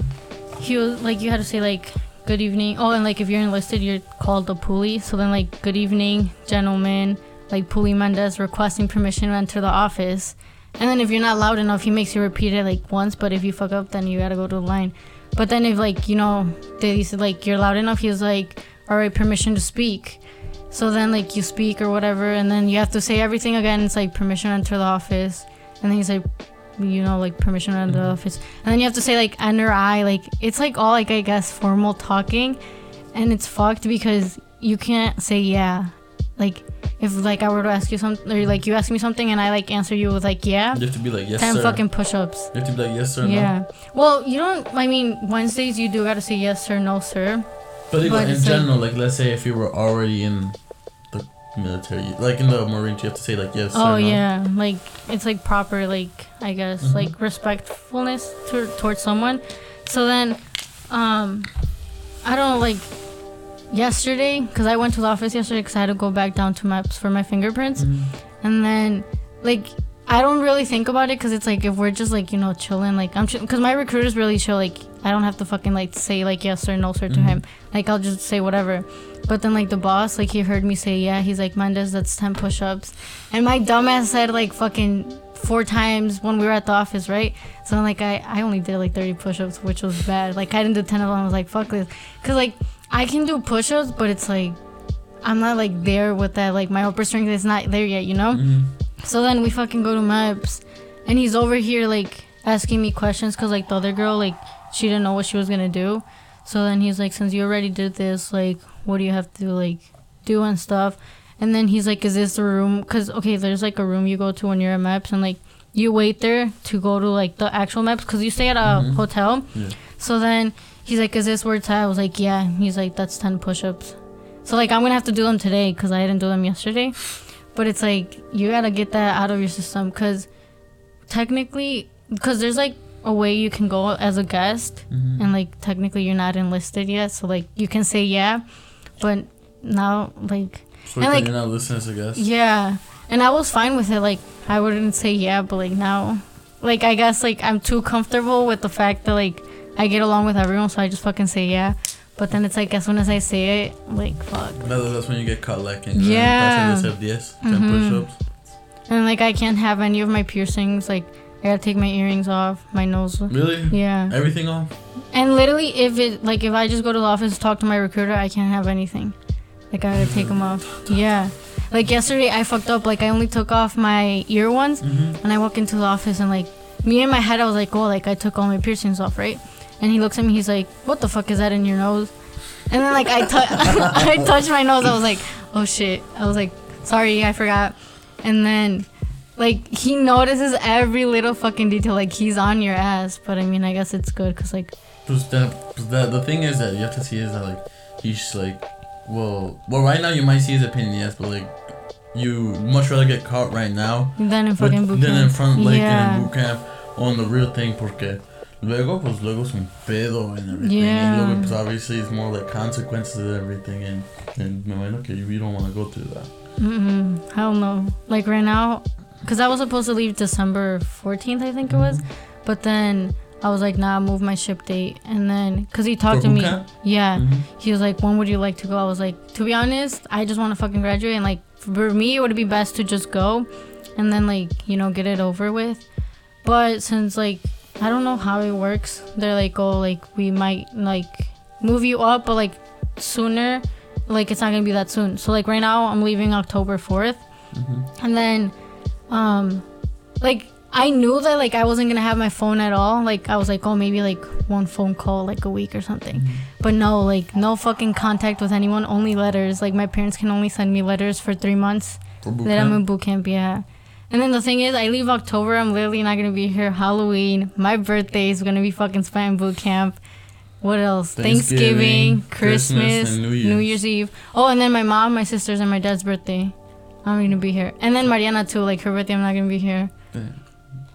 he was like, you had to say like, "Good evening." Oh, and like if you're enlisted, you're called the poolee. So then like, "Good evening, gentlemen." Like poolee Mendez requesting permission to enter the office. And then if you're not loud enough, he makes you repeat it like once. But if you fuck up, then you gotta go to the line. But then if like you know they said like you're loud enough, he's like, "All right, permission to speak." So then like you speak or whatever, and then you have to say everything again. It's like permission to enter the office, and then he's like, you know, like permission to enter the office, and then you have to say like enter I. Like it's like all like I guess formal talking, and it's fucked because you can't say yeah. Like if like I were to ask you something, or like you ask me something, and I like answer you with like yeah, You have to be like yes ten sir. fucking push-ups. You have to be like yes sir. No. Yeah. Well, you don't. I mean, Wednesdays you do gotta say yes sir, no sir. But, like, But in it's like- general, like let's say if you were already in military, like in the Marines, you have to say like yes. Oh no. yeah, like it's like proper, like I guess, Mhm. like respectfulness to, towards someone. So then, um, I don't know, like yesterday, because I went to the office yesterday because I had to go back down to MEPS for my fingerprints, Mhm. and then like I don't really think about it because it's like if we're just like you know chilling, like I'm because my recruiter's really chill. Like I don't have to fucking like say like yes or no sir to Mhm. him. Like I'll just say whatever. But then like the boss, like he heard me say yeah. He's like Mendez, that's ten push-ups, and my dumbass said like fucking four times when we were at the office, right? So like I I only did like thirty push-ups, which was bad. Like I didn't do ten of them. I was like fuck this, cause like I can do push-ups, but it's like I'm not like there with that. Like my upper strength is not there yet, you know. Mhm. So then we fucking go to MEPS, and he's over here like asking me questions because like the other girl like she didn't know what she was gonna do. So then he's like, since you already did this, like, what do you have to like do and stuff? And then he's like, is this the room? Cause okay, there's like a room you go to when you're at MEPS, and like you wait there to go to like the actual MEPS, cause you stay at a Mhm. hotel. Yeah. So then he's like, is this where it's at? I was like, yeah. He's like, that's ten push-ups. So like I'm gonna have to do them today, cause I didn't do them yesterday. But it's like you gotta get that out of your system, cause technically, cause there's like a way you can go as a guest Mhm. and like technically you're not enlisted yet so like you can say yeah but now like So and, like- you're not a guest. yeah and i was fine with it like i wouldn't say yeah but like now like i guess like i'm too comfortable with the fact that like i get along with everyone so i just fucking say yeah but then it's like as soon as i say it like fuck No, that's when you get caught lacking. Yeah. That's when they said 10 Mhm. push-ups. and like i can't have any of my piercings like i gotta take my earrings off my nose Really? yeah Everything off? And literally, if it like if I just go to the office talk to my recruiter, I can't have anything. Like I gotta take them off. Yeah. Like yesterday, I fucked up. Like I only took off my ear ones, Mm-hmm. and I walk into the office and like me in my head, I was like, oh, like I took all my piercings off, right? And he looks at me, he's like, what the fuck is that in your nose? And then like I tou- *laughs* I touched my nose. I was like, oh shit. I was like, sorry, I forgot. And then like he notices every little fucking detail. Like he's on your ass. But I mean, I guess it's good because like. That, plus the thing is that you have to see is that like he's like, well, well, right now you might see his opinion, yes, but like you much rather get caught right now Then in fucking boot camp. than in front like yeah. in boot camp on the real thing porque luego pues luego es un pedo and everything Yeah. and luego pues obviously it's more like consequences and everything and and me imagino que you, you don't want to go through that. Mm-mm, hell no. Like right now, because I was supposed to leave December 14th, I think it was. But then I was like, nah, move my ship date. And then, because he talked For to me. Yeah. Mhm. He was like, when would you like to go? I was like, to be honest, I just want to fucking graduate. And like, for me, it would be best to just go and then, like, you know, get it over with. But since, like, I don't know how it works, they're like, oh, like, we might, like, move you up, but, like, sooner. Like, it's not going to be that soon. So, like, right now, I'm leaving October 4th. Mhm. And then, um, like I knew that like I wasn't gonna have my phone at all. Like I was like, oh, maybe like one phone call like a week or something. But no, like no fucking contact with anyone. Only letters. Like my parents can only send me letters for three months For boot that I'm in boot camp. Yeah. And then the thing is, I leave October. I'm literally not gonna be here. Halloween, my birthday is gonna be fucking spent in boot camp. What else? Thanksgiving, Thanksgiving, Christmas, Christmas, New Year's. Year's Eve. Oh, and then my mom, my sisters, and my dad's birthday. I'm gonna be here. And then Mariana too. Like her birthday, I'm not gonna be here.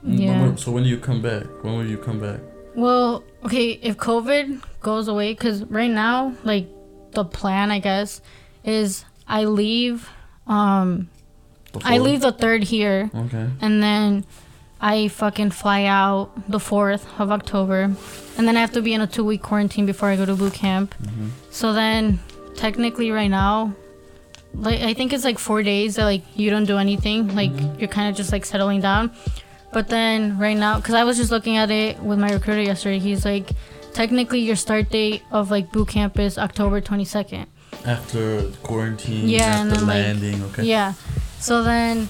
Yeah. So when do you come back? When will you come back? Well, okay, if COVID goes away, because right now, like the plan, I guess, is I leave. Um, I leave the third here, Okay. and then I fucking fly out the fourth of October, and then I have to be in a two week quarantine before I go to boot camp. Mhm. So then, technically, right now, like I think it's like four days that like you don't do anything, like you're kind of just like settling down. But then right now, because I was just looking at it with my recruiter yesterday, he's like, technically your start date of like boot camp is October 22nd. After quarantine, Yeah, and after then, like, landing, okay. Yeah. So then,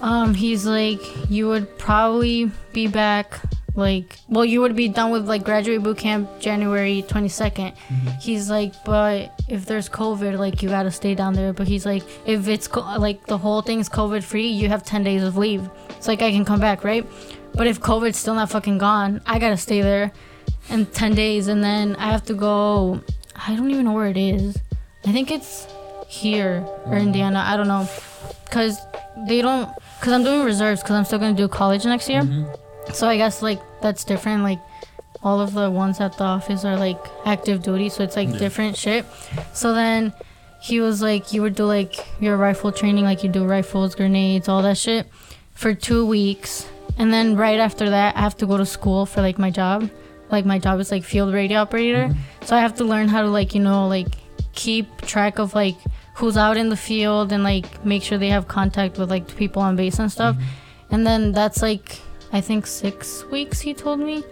um, he's like, you would probably be back. Like, well, you would be done with like graduate boot camp January 22nd. He's like, but if there's COVID, like, you gotta stay down there. But he's like, if it's co- like the whole thing's COVID free, you have 10 days of leave. It's like I can come back, right? But if COVID's still not fucking gone, I gotta stay there in 10 days. And then I have to go, I don't even know where it is. I think it's here or Indiana. I don't know. Cause they don't. Cause I'm doing reserves. Cause I'm still gonna do college next year. Mhm. So I guess like that's different. Like all of the ones at the office are like active duty, so it's like Yeah. different shit. So then he was like, you would do like your rifle training, like you do rifles, grenades, all that shit, for two weeks, and then right after that, I have to go to school for like my job. Like my job is like field radio operator, mm-hmm. so I have to learn how to like you know like keep track of like who's out in the field and like make sure they have contact with like people on base and stuff. Mm-hmm. And then that's like I think six weeks he told me.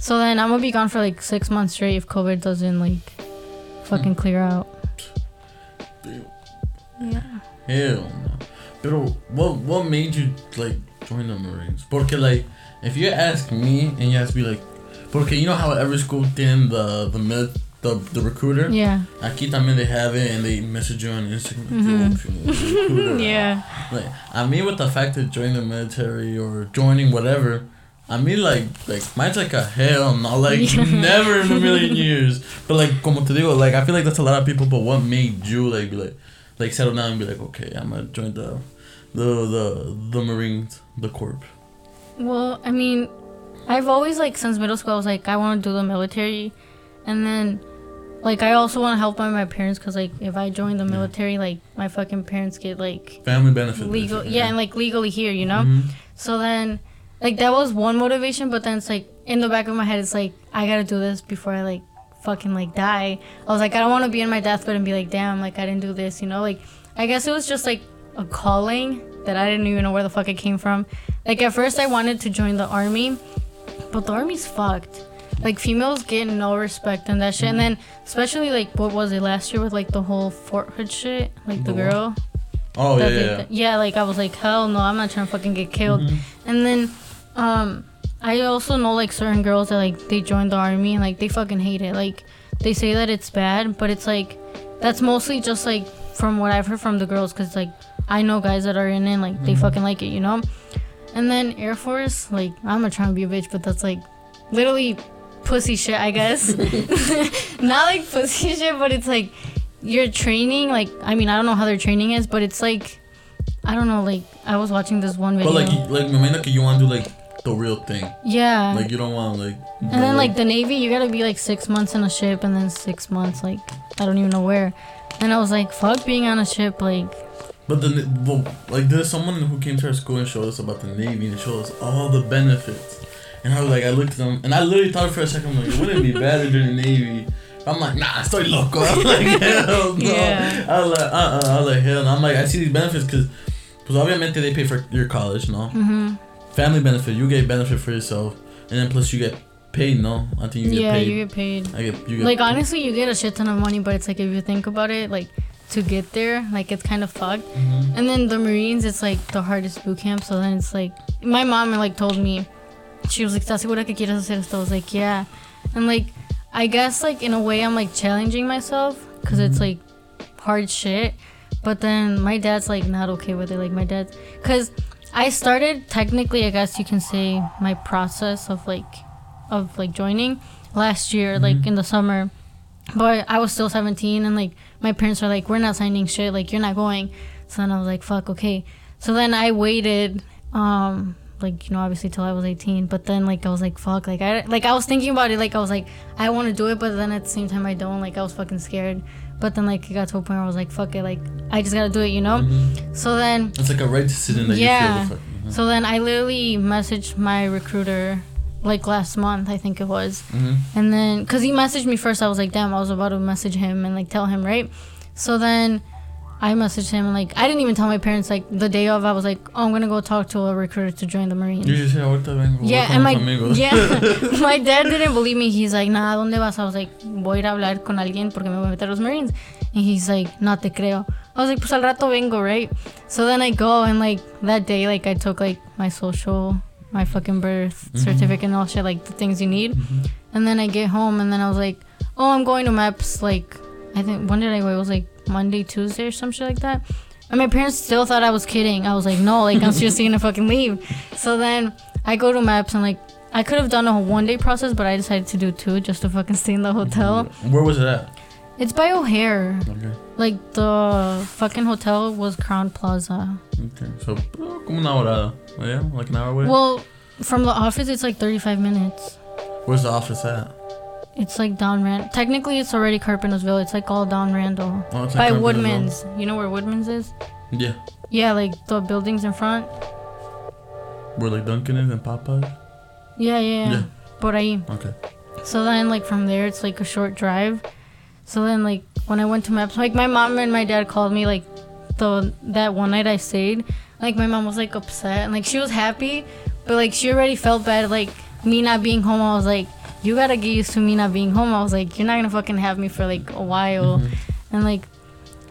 So then I'm gonna be gone for like six months straight if COVID doesn't like fucking hmm. clear out. Yeah. Hell no. Pero what what made you like join the Marines? Porque like if you ask me and you ask me like Porque you know how every school tiene the the mil- the, the recruiter. Yeah. Aquí también they have it and they message you on Instagram. Mhm. Yo. *laughs* Yeah. Like I mean, with the fact of joining the military or joining whatever, I mean like like mine's like a hell no, like *laughs* Yeah. never in a million years. But like como te digo, like I feel like that's a lot of people. But what made you like be like like settle down and be like okay, I'm gonna join the the the the Marines, the Corp. Well, I mean, I've always like since middle school I was like I want to do the military, and then like I also want to help out my parents because like if I join the Yeah. military, like my fucking parents get like Family benefits. legal, basically, yeah, and like legally here, you know. Mhm. So then, like that was one motivation, but then it's like in the back of my head, it's like I gotta do this before I like fucking like die. I was like, I don't want to be in my deathbed and be like, damn, like I didn't do this, you know. Like I guess it was just like a calling that I didn't even know where the fuck it came from. Like at first, I wanted to join the army, but the army's fucked. Like females get no respect and that shit, and then especially like what was it last year with like the whole Fort Hood shit, like the The what? girl. Oh yeah, yeah. yeah, like I was like, hell no, I'm not trying to fucking get killed. Mhm. And then, um, I also know like certain girls that like they joined the army and like they fucking hate it. Like they say that it's bad, but it's like that's mostly just like from what I've heard from the girls, cause like I know guys that are in it, like they Mhm. fucking like it, you know. And then Air Force, like I'm not trying to be a bitch, but that's like literally pussy shit, I guess. *laughs* not like pussy shit, but it's like your training. Like I mean, I don't know how their training is, but it's like I don't know. Like I was watching this one video. But like, you- like, me imagino que you want to do like the real thing. yeah. Like you don't want like. and then like the Navy, you gotta be like six months in a ship, and then six months like I don't even know where. And I was like, fuck being on a ship, like But then, well, like there's someone who came to our school and showed us about the Navy and showed us all the benefits. And I was like, I looked at them and I literally thought for a second, like, wouldn't it be better join the Navy? I'm like, nah, estoy loco. *laughs* I'm like, hell no. Yeah. I was like, uh, uh I was like, hell no. I'm like, I see these benefits because, because obviously they pay for your college, no. hmm Family benefit, you get benefit for yourself, and then plus you get paid, no. I think you get yeah, paid. you get paid. I get you get Like honestly, you get a shit ton of money, but it's like if you think about it, like to get there, like it's kind of fucked. Mhm. And then the Marines, it's like the hardest boot camp. So then it's like my mom like told me, she was like, "¿Estás segura que quieres hacer esto?" I was like, "Yeah," and like I guess like in a way I'm like challenging myself because it's like hard shit. But then my dad's like not okay with it. Like my dad, because I started technically, I guess you can say my process of like of like joining last year, like in the summer. But I was still 17 and like my parents were like, we're not signing shit. Like you're not going. So then I was like, fuck, okay. So then I waited, um, like you know, obviously till I was 18. But then like I was like, fuck, like I like I was thinking about it. Like I was like, I want to do it, but then at the same time I don't. Like I was fucking scared. But then like it got to a point where I was like, fuck it, like I just gotta do it, you know. Mhm. So then It's like a right decision that Yeah. you feel. The fuck, mhm. so then I literally messaged my recruiter like last month, I think it was. Mhm. And then, cause he messaged me first, I was like, damn, I was about to message him and like tell him, right? So then I messaged him like I didn't even tell my parents like the day of. I was like, oh, I'm gonna go talk to a recruiter to join the Marines. You just say, ahorita vengo. Yeah, and my amigos." *laughs* yeah, *laughs* my dad didn't believe me. He's like, nah, ¿dónde vas? I was like, voy a ir a hablar con alguien porque me voy a meter a los Marines. And he's like, no te creo. I was like, pues al rato vengo, right? So then I go and like that day, like I took like my social, my fucking birth Mhm. certificate and all shit, like the things you need. Mhm. And then I get home and then I was like, oh, I'm going to MEPS. Like, I think, when did I go? It was like Monday, Tuesday or some shit like that. And my parents still thought I was kidding. I was like, no, like, I'm seriously gonna fucking leave. So then I go to MEPS and like, I could have done a one day process, but I decided to do two just to fucking stay in the hotel. Where was it at? It's by O'Hare. Okay. Like, the fucking hotel was Crowne Plaza. Okay. So, uh, como una hora. Yeah, like an hour away. Well, from the office, it's like 35 minutes. Where's the office at? It's like Don Rand. Technically, it's already Carpentersville. It's like all Don Randall. Oh, it's By. Woodman's. You know where Woodman's is? Yeah. Yeah, like the buildings in front. Where like Dunkin' is and Popeyes. Yeah, yeah, yeah. Yeah. Por ahí. Okay. So then, like from there, it's like a short drive. So then, like when I went to MEPS, like my mom and my dad called me like the that one night I stayed. Like my mom was like upset and like she was happy, but like she already felt bad. Like me not being home, I was like, you gotta get used to me not being home. I was like, you're not gonna fucking have me for like a while. Mhm. And like,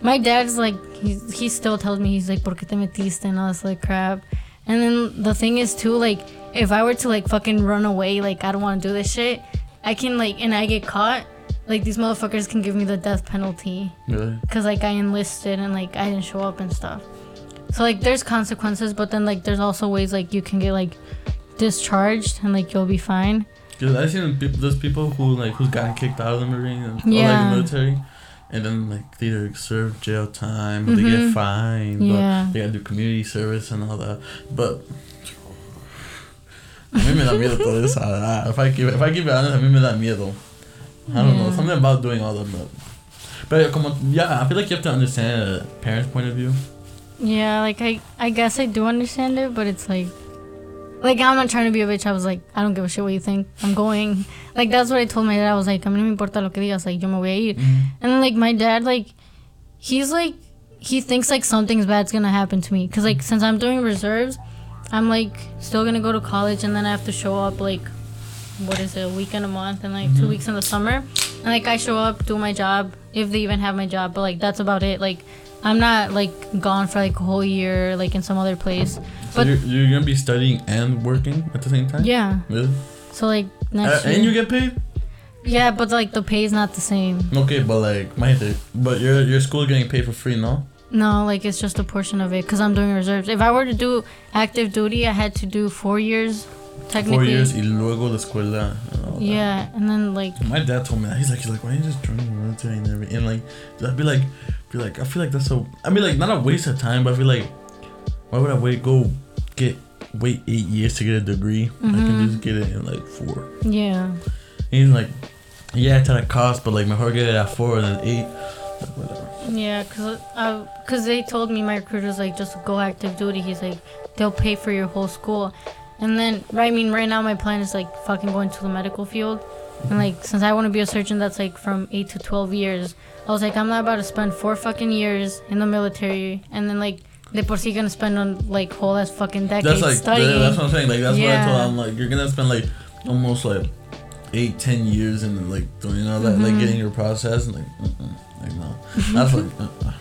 my dad's like, he he still tells me he's like, ¿por qué te metiste and all this like crap. And then the thing is too, like if I were to like fucking run away, like I don't want to do this shit, I can like and I get caught, like these motherfuckers can give me the death penalty Really? because like I enlisted and like I didn't show up and stuff. So like there's consequences, but then like there's also ways like you can get like discharged and like you'll be fine. Cause I've seen those people who like who's gotten kicked out of the marine and, or like the military, and then like they either serve jail time, or they get Mhm. fined, Yeah. or they gotta do community service and all that. But a mí me da miedo todo eso. ah, If I keep if I keep it honest, a mí me da miedo. I don't know something about doing all that. But, but como yeah, I feel like you have to understand a parent's point of view. Yeah, like I I guess I do understand it, but it's like like I'm not trying to be a bitch. I was like, I don't give a shit what you think. I'm going. Like that's what I told my dad. I was like, a mí no me importa lo que digas. Like yo me voy a ir. Mm-hmm. And then like my dad like he's like he thinks like something's bad's gonna happen to me because like since I'm doing reserves, I'm like still gonna go to college and then I have to show up like what is it a week and a month and like two mm-hmm. weeks in the summer and like I show up do my job if they even have my job but like that's about it like I'm not like gone for like a whole year like in some other place So But- you're, you're gonna be studying and working at the same time. yeah Really? so like Uh, next and you get paid? yeah but like the pay is not the same Okay, but like my but your your school getting paid for free, no? No, like it's just a portion of it because I'm doing reserves. If I were to do active duty, I had to do four years, technically. Four years y luego la escuela. and all that. Yeah, and then like My dad told me that. He's like, he's like, why don't you just join military and everything? And like, I'd be like, be like, I feel like that's so. I mean, like, not a waste of time, but I feel like, why would I wait? Go get wait eight years to get a degree. I can Mhm. just get it in like four. yeah, And he's like, yeah, it's at a cost, but like, mejor get it at four and then eight. Like, whatever. yeah, cause uh, cause they told me my recruiter's like just go active duty. He's like they'll pay for your whole school, and then I mean right now my plan is like fucking going to the medical field, and like since I want to be a surgeon that's like from eight to twelve years, I was like I'm not about to spend four fucking years in the military and then like. De por sí gonna spend on like whole ass fucking decades That's like, studying. that's what I'm saying. Like, that's what I told Yeah. him. Like, you're gonna spend like almost like eight, ten years in like doing all that, like Mhm. getting your process, and like, uh-uh, like no, that's like. Uh-uh.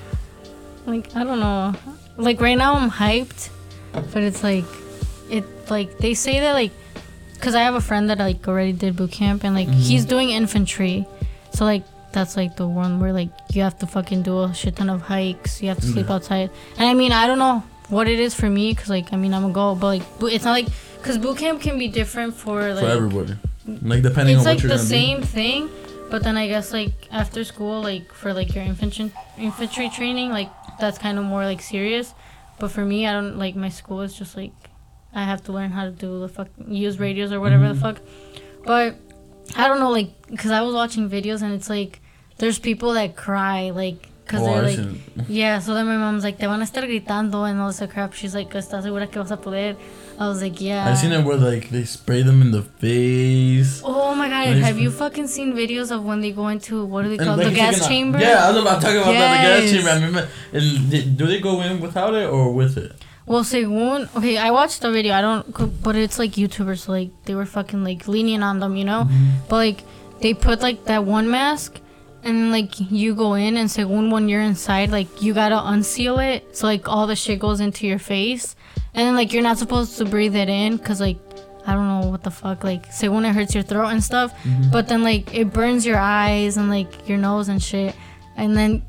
Like I don't know. Like right now I'm hyped, but it's like it like they say that like cuz I have a friend that like already did boot camp and like Mhm. he's doing infantry. So like that's like the one where like you have to fucking do a shit ton of hikes, you have to sleep Yeah. outside. And I mean, I don't know what it is for me cuz like I mean, I'm a go, but like bo- it's not like cuz boot camp can be different for like for everybody. Like depending it's on what like you're the gonna same thing but then i guess like after school like for like your infantry infantry training like that's kind of more like serious but for me i don't like my school is just like i have to learn how to do the fuck use radios or whatever the Mhm. fuck but i don't know like because i was watching videos and it's like there's people that cry like because Oh, they're like seen- *laughs* yeah, so then my mom's like, te van a estar gritando and all this crap. She's like, ¿estás segura que vas a poder? I was like, yeah. I've seen it where like they spray them in the face. Oh my god, have you fucking seen videos of when they go into what do they call like, the gas chamber? Yeah, I was about talking about that. The gas chamber. I they- do they go in without it or with it? Well, según okay, I watched the video. I don't, but it's like YouTubers, like they were fucking like lenient on them, you know. Mm-hmm. But like they put like that one mask, and like you go in, and según when you're inside, like you gotta unseal it, so like all the shit goes into your face, and then like you're not supposed to breathe it in, cause like I don't know what the fuck, like según it hurts your throat and stuff, mm-hmm. but then like it burns your eyes and like your nose and shit, and then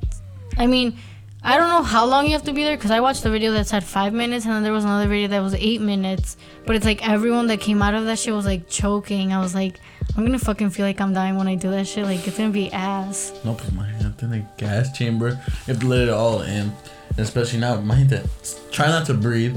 I mean. I don't know how long you have to be there because I watched the video that said five minutes and then there was another video that was eight minutes. But it's like everyone that came out of that shit was like choking. I was like, I'm gonna fucking feel like I'm dying when I do that shit. Like it's gonna be ass. No, my imagínate in the gas chamber. You have to let it all in. And especially now, imagínate. Try not to breathe.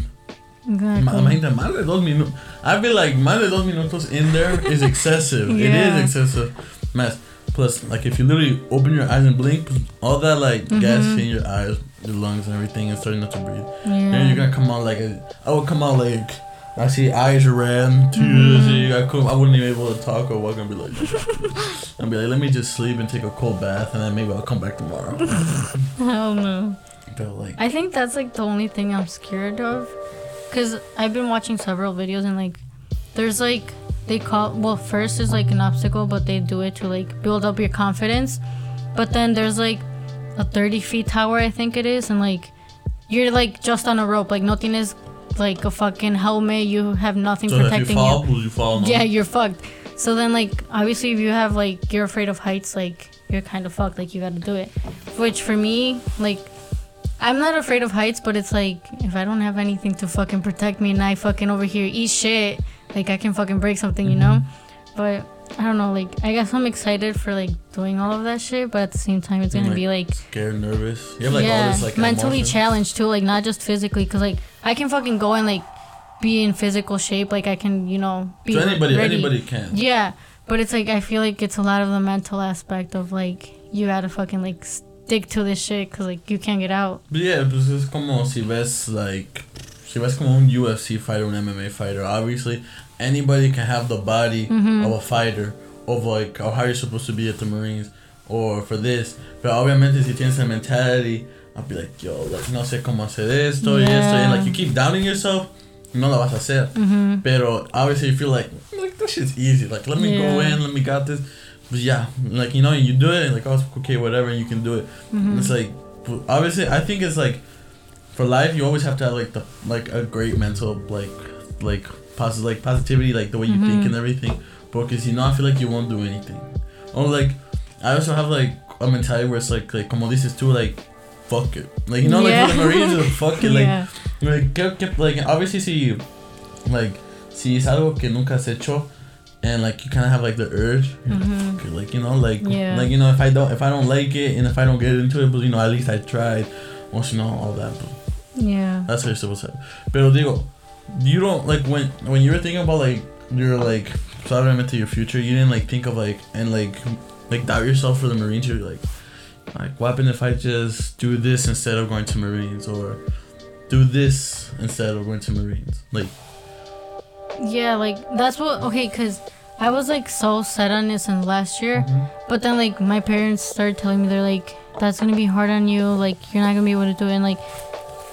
Exactly. Imagínate, más de dos minutos. I feel like más de dos minutos in there is excessive. It Yeah. is excessive. Más. Plus, like if you literally open your eyes and blink, all that like gas Mhm. in your eyes, your lungs, and everything, and starting not to breathe. Yeah. And you're gonna come out like a, I would come out like I see eyes red, tears. Mhm. I could I wouldn't even be able to talk or walk and be like, *laughs* I'd be like, let me just sleep and take a cold bath, and then maybe I'll come back tomorrow. Hell *laughs* no. but like, I think that's like the only thing I'm scared of. Cause I've been watching several videos and like, there's like they call well first is like an obstacle, but they do it to like build up your confidence. But then there's like a 30 feet tower, I think it is, and like you're like just on a rope, like nothing is like a fucking helmet. You have nothing So if you protecting fall, will you fall? No? yeah, you're fucked. So then, like, obviously, if you have like you're afraid of heights, like you're kind of fucked. Like you got to do it. Which for me, like, I'm not afraid of heights, but it's like if I don't have anything to fucking protect me and I fucking over here eat shit, like I can fucking break something, you know. Mm-hmm. But I don't know. Like I guess I'm excited for like doing all of that shit, but at the same time, it's gonna Like, be like Scared, nervous. You have like yeah, all this like mentally challenged too, like not just physically, cause like I can fucking go and like be in physical shape, like I can, you know, be So anybody, ready. anybody can. Yeah, but it's like I feel like it's a lot of the mental aspect of like you gotta fucking like stick to this shit, cause like you can't get out. But yeah, pues es como si ves like si ves como un UFC fighter, un MMA fighter. Obviously, anybody can have the body Mhm. of a fighter, of like of how you're supposed to be at the Marines or for this. But obviamente si tienes the mentality, I'll be like, yo, like no sé cómo hacer esto y esto, and like you keep doubting yourself, no lo vas a hacer. Mm-hmm. Pero obviously you feel like like this shit's easy. Like let me go in, let me got this. But yeah, like you know, you do it, and like oh, okay, whatever, you can do it. Mm-hmm. It's like obviously I think it's like for life you always have to have like the like a great mental like like positive like positivity like the way you think Mhm. and everything. Because you know I feel like you won't do anything. Or like I also have like a mentality where it's like like como dices too like fuck it. Like you know like for the Yeah. It's fuck it like *laughs* yeah. like, que, que, like obviously si like si es algo que nunca has hecho and like you kind of have like the urge you're like, fuck it, like you know like Yeah. like you know if I don't if I don't like it and if I don't get into it but you know at least I tried Once you know all that but Yeah. that's how you're supposed to. Pero digo you don't like when when you were thinking about like your like probably your future you didn't like think of like and like like doubt yourself for the Marines. You're like like what happened if I just do this instead of going to Marines? Or do this instead of going to Marines? Like Yeah, like that's what okay, cause I was like so set on this in last year, mm-hmm. but then like my parents started telling me they're like that's gonna be hard on you, like you're not gonna be able to do it, and like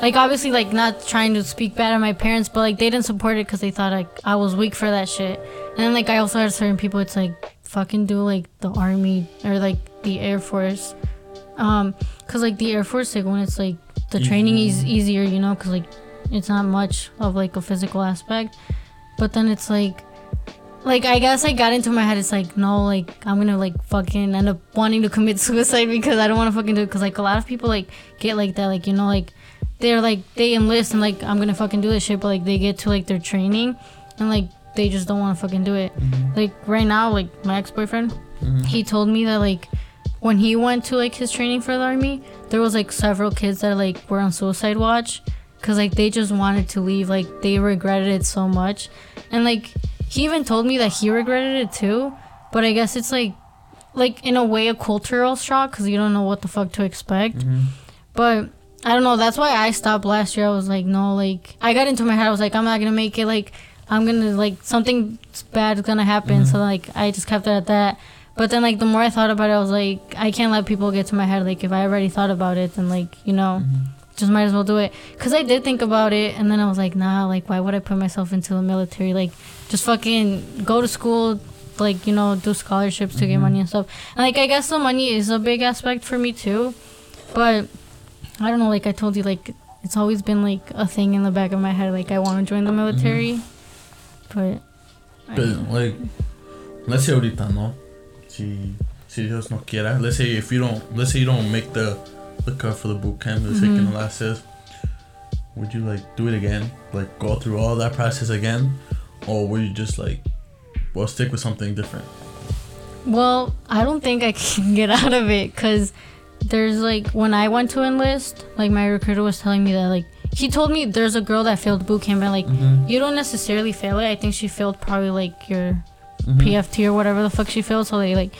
like obviously like not trying to speak bad on my parents, but like they didn't support it because they thought like I was weak for that shit, and then like I also had certain people, it's like fucking do like the army or like the air force, um, cause like the air force like when it's like the training is easier, you know, cause like it's not much of like a physical aspect. But then it's like like i guess i got into my head it's like no like i'm gonna like fucking end up wanting to commit *laughs* suicide because i don't want to fucking do it because like a lot of people like get like that like you know like they're like they enlist and like i'm gonna fucking do this shit but like they get to like their training and like they just don't want to fucking do it. Mm-hmm. Like right now like my ex-boyfriend mm-hmm. he told me that like when he went to like his training for the army there was like several kids that like were on suicide watch because like they just wanted to leave like they regretted it so much. And like he even told me that he regretted it too but i guess it's like like in a way a cultural shock because you don't know what the fuck to expect. Mm-hmm. But i don't know that's why i stopped last year. I was like no like i got into my head i was like i'm not gonna make it like i'm gonna like something bad is gonna happen. So mm-hmm. like i just kept it at that. But then like the more i thought about it i was like i can't let people get to my head. Like if i already thought about it then like you know mm-hmm. just might as well do it. Because i did think about it and then i was like nah like why would i put myself into the military? Like just fucking go to school like you know do scholarships to get mm-hmm. money and stuff. And like i guess the money is a big aspect for me too. But i don't know like i told you like it's always been like a thing in the back of my head like i want to join the military but I But don't like, let's say ahorita, no. Si, si Dios no quiera. Let's say if you don't, let's say you don't make the, the cut for the boot camp. Let's say que Mhm. no la haces. Would you like do it again? Like go through all that process again, or would you just like, well, stick with something different? Well, I don't think I can *laughs* get out of it because there's like when I went to enlist, like my recruiter was telling me that like he told me there's a girl that failed boot camp and like you don't necessarily fail it. I think she failed probably like your PFT or whatever the fuck she failed. So they like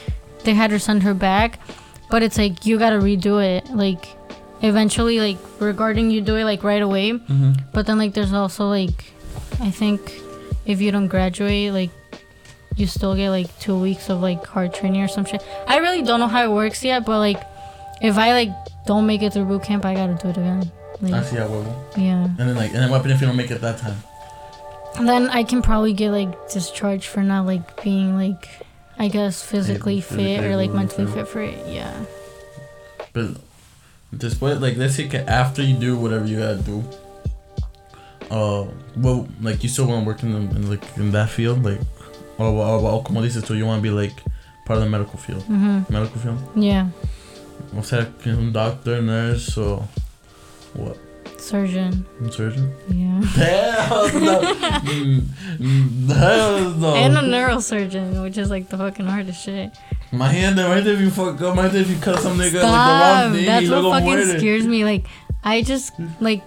they had her send her back, but it's like you gotta redo it. Like eventually, like regarding you do it like right away. Mm-hmm. But then like there's also like I think if you don't graduate like you still get like two weeks of like hard training or some shit. I really don't know how it works yet, but like if I like don't make it through boot camp, I gotta do it again. Like, Así a huevo. yeah. And then like, and then what if you don't make it that time? And then I can probably get like discharged for not like being like I guess physically fit or like mentally fit for it. Yeah. But después, like, let's say after you do whatever you gotta do, uh, well, like you still want to work in, the, in like in that field, like, or, or, or como dices tú, you want to be like part of the medical field, Mhm. medical field. Yeah. Sea, que un doctor, nurse, or what? Surgeon. Un surgeon? Yeah. *laughs* Hell no. Hell no. And a neurosurgeon, which is like the fucking hardest shit. Imagínate, imagínate if you fuck up, imagínate if you cut some nigga like the wrong knee, That's what fucking muere. scares me. Like, I just like.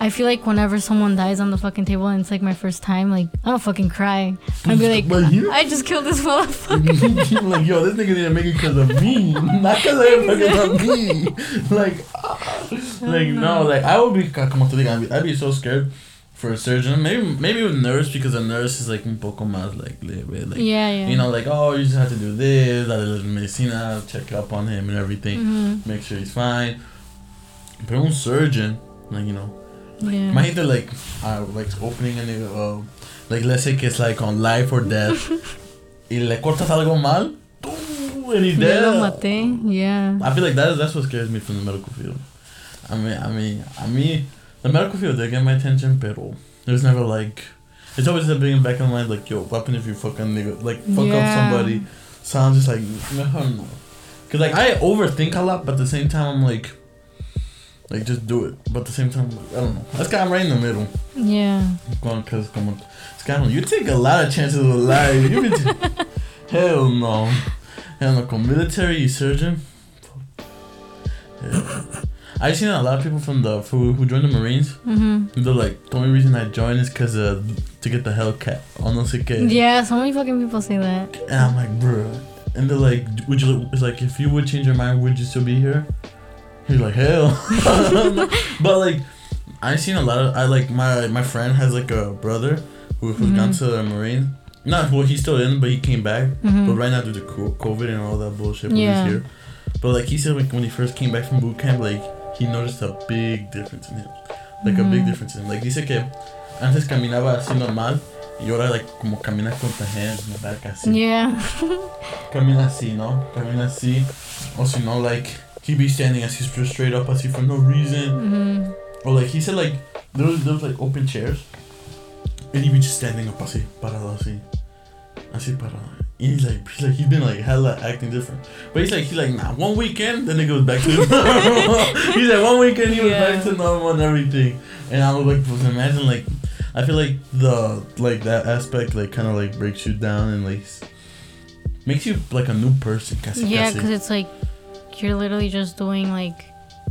I feel like whenever someone dies on the fucking table and it's like my first time, like I don't fucking cry. I'd be like, But you- I just killed this motherfucker. *laughs* *laughs* like, yo, this nigga didn't make it because of me, not because of because *laughs* of me. Like, like no, like I would be, Come digo, I'd be, I'd be so scared for a surgeon. Maybe, maybe a nurse because a nurse is like un poco más like, like yeah, yeah. you know, like oh, you just have to do this, darle medicina, check up on him and everything, Mhm. make sure he's fine. But un surgeon, like you know, Yeah. Imagínate like uh, like opening a uh, like let's say que it's like on life or death *laughs* y le cortas algo mal and he's dead. lo maté. Yeah. I feel like that is, that's what scares me from the medical field. I mean, I mean, I mean, the medical field they get my attention, pero there's never like, it's always a big back in mind like, yo, what if you fucking nigga like fuck up somebody? So I'm just like, mejor no, cause like I overthink a lot, but at the same time I'm like. Like just do it, but at the same time, I don't know. That's kind of right in the middle. Yeah. Going cause come on, Scandal, you take a lot of chances with life. You t- *laughs* hell no, hell no. Con military surgeon. Hell. I've seen a lot of people from the who, who joined the Marines. Mm-hmm. They're like, the only reason I joined is cause uh, to get the Hellcat. Oh no, sé qué. Yeah. So many fucking people say that. And I'm like, bro. And they're like, would you? It's like, if you would change your mind, would you still be here? He's like, hell. *laughs* but like, I've seen a lot of. I like my my friend has like a brother who, who's Mhm. gone to the Marine. Not well, he's still in, but he came back. But Mhm. right now due to COVID and all that bullshit, but Yeah. he's here. But like he said, like, when he first came back from boot camp, like he noticed a big difference in him, like a big Mhm. difference in him. Like dice que antes caminaba así normal y ahora like como camina con in the back así. Yeah. Camina así, ¿no? Camina así. O si no, like, he be standing así stra- straight up así for no reason. Mhm. Or like, he said like, there was, there was like open chairs. And he'd be just standing up así, parado así. Así parado. And he's like, he's like, he's been like hella acting different. But he's like, he's like, nah, one weekend, then it goes back to *laughs* normal. he's like, one weekend, he was Yeah. back to normal and everything. And I was like, was imagine like, I feel like the, like that aspect, like, kind of like breaks you down and like, makes you like a new person. Casi, Yeah, because it's like you're literally just doing like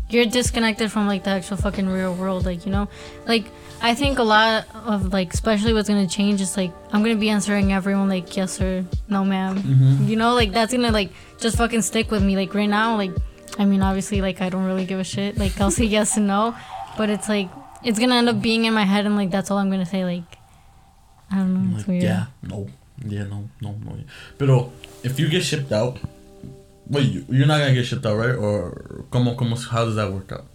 you're disconnected from like the actual fucking real world. Like you know, like I think a lot of like especially what's gonna change is like I'm gonna be answering everyone like yes or no, ma'am. Mhm. You know, like that's gonna like just fucking stick with me. Like right now, like I mean, obviously, like I don't really give a shit. Like I'll say *laughs* yes and no, but it's like it's gonna end up being in my head, and like that's all I'm gonna say. Like I don't know. Like, yeah, no, yeah, no, no, no. Pero if you get shipped out, wait, you, you're not gonna get shipped out, right? Or como, como, how does that work out?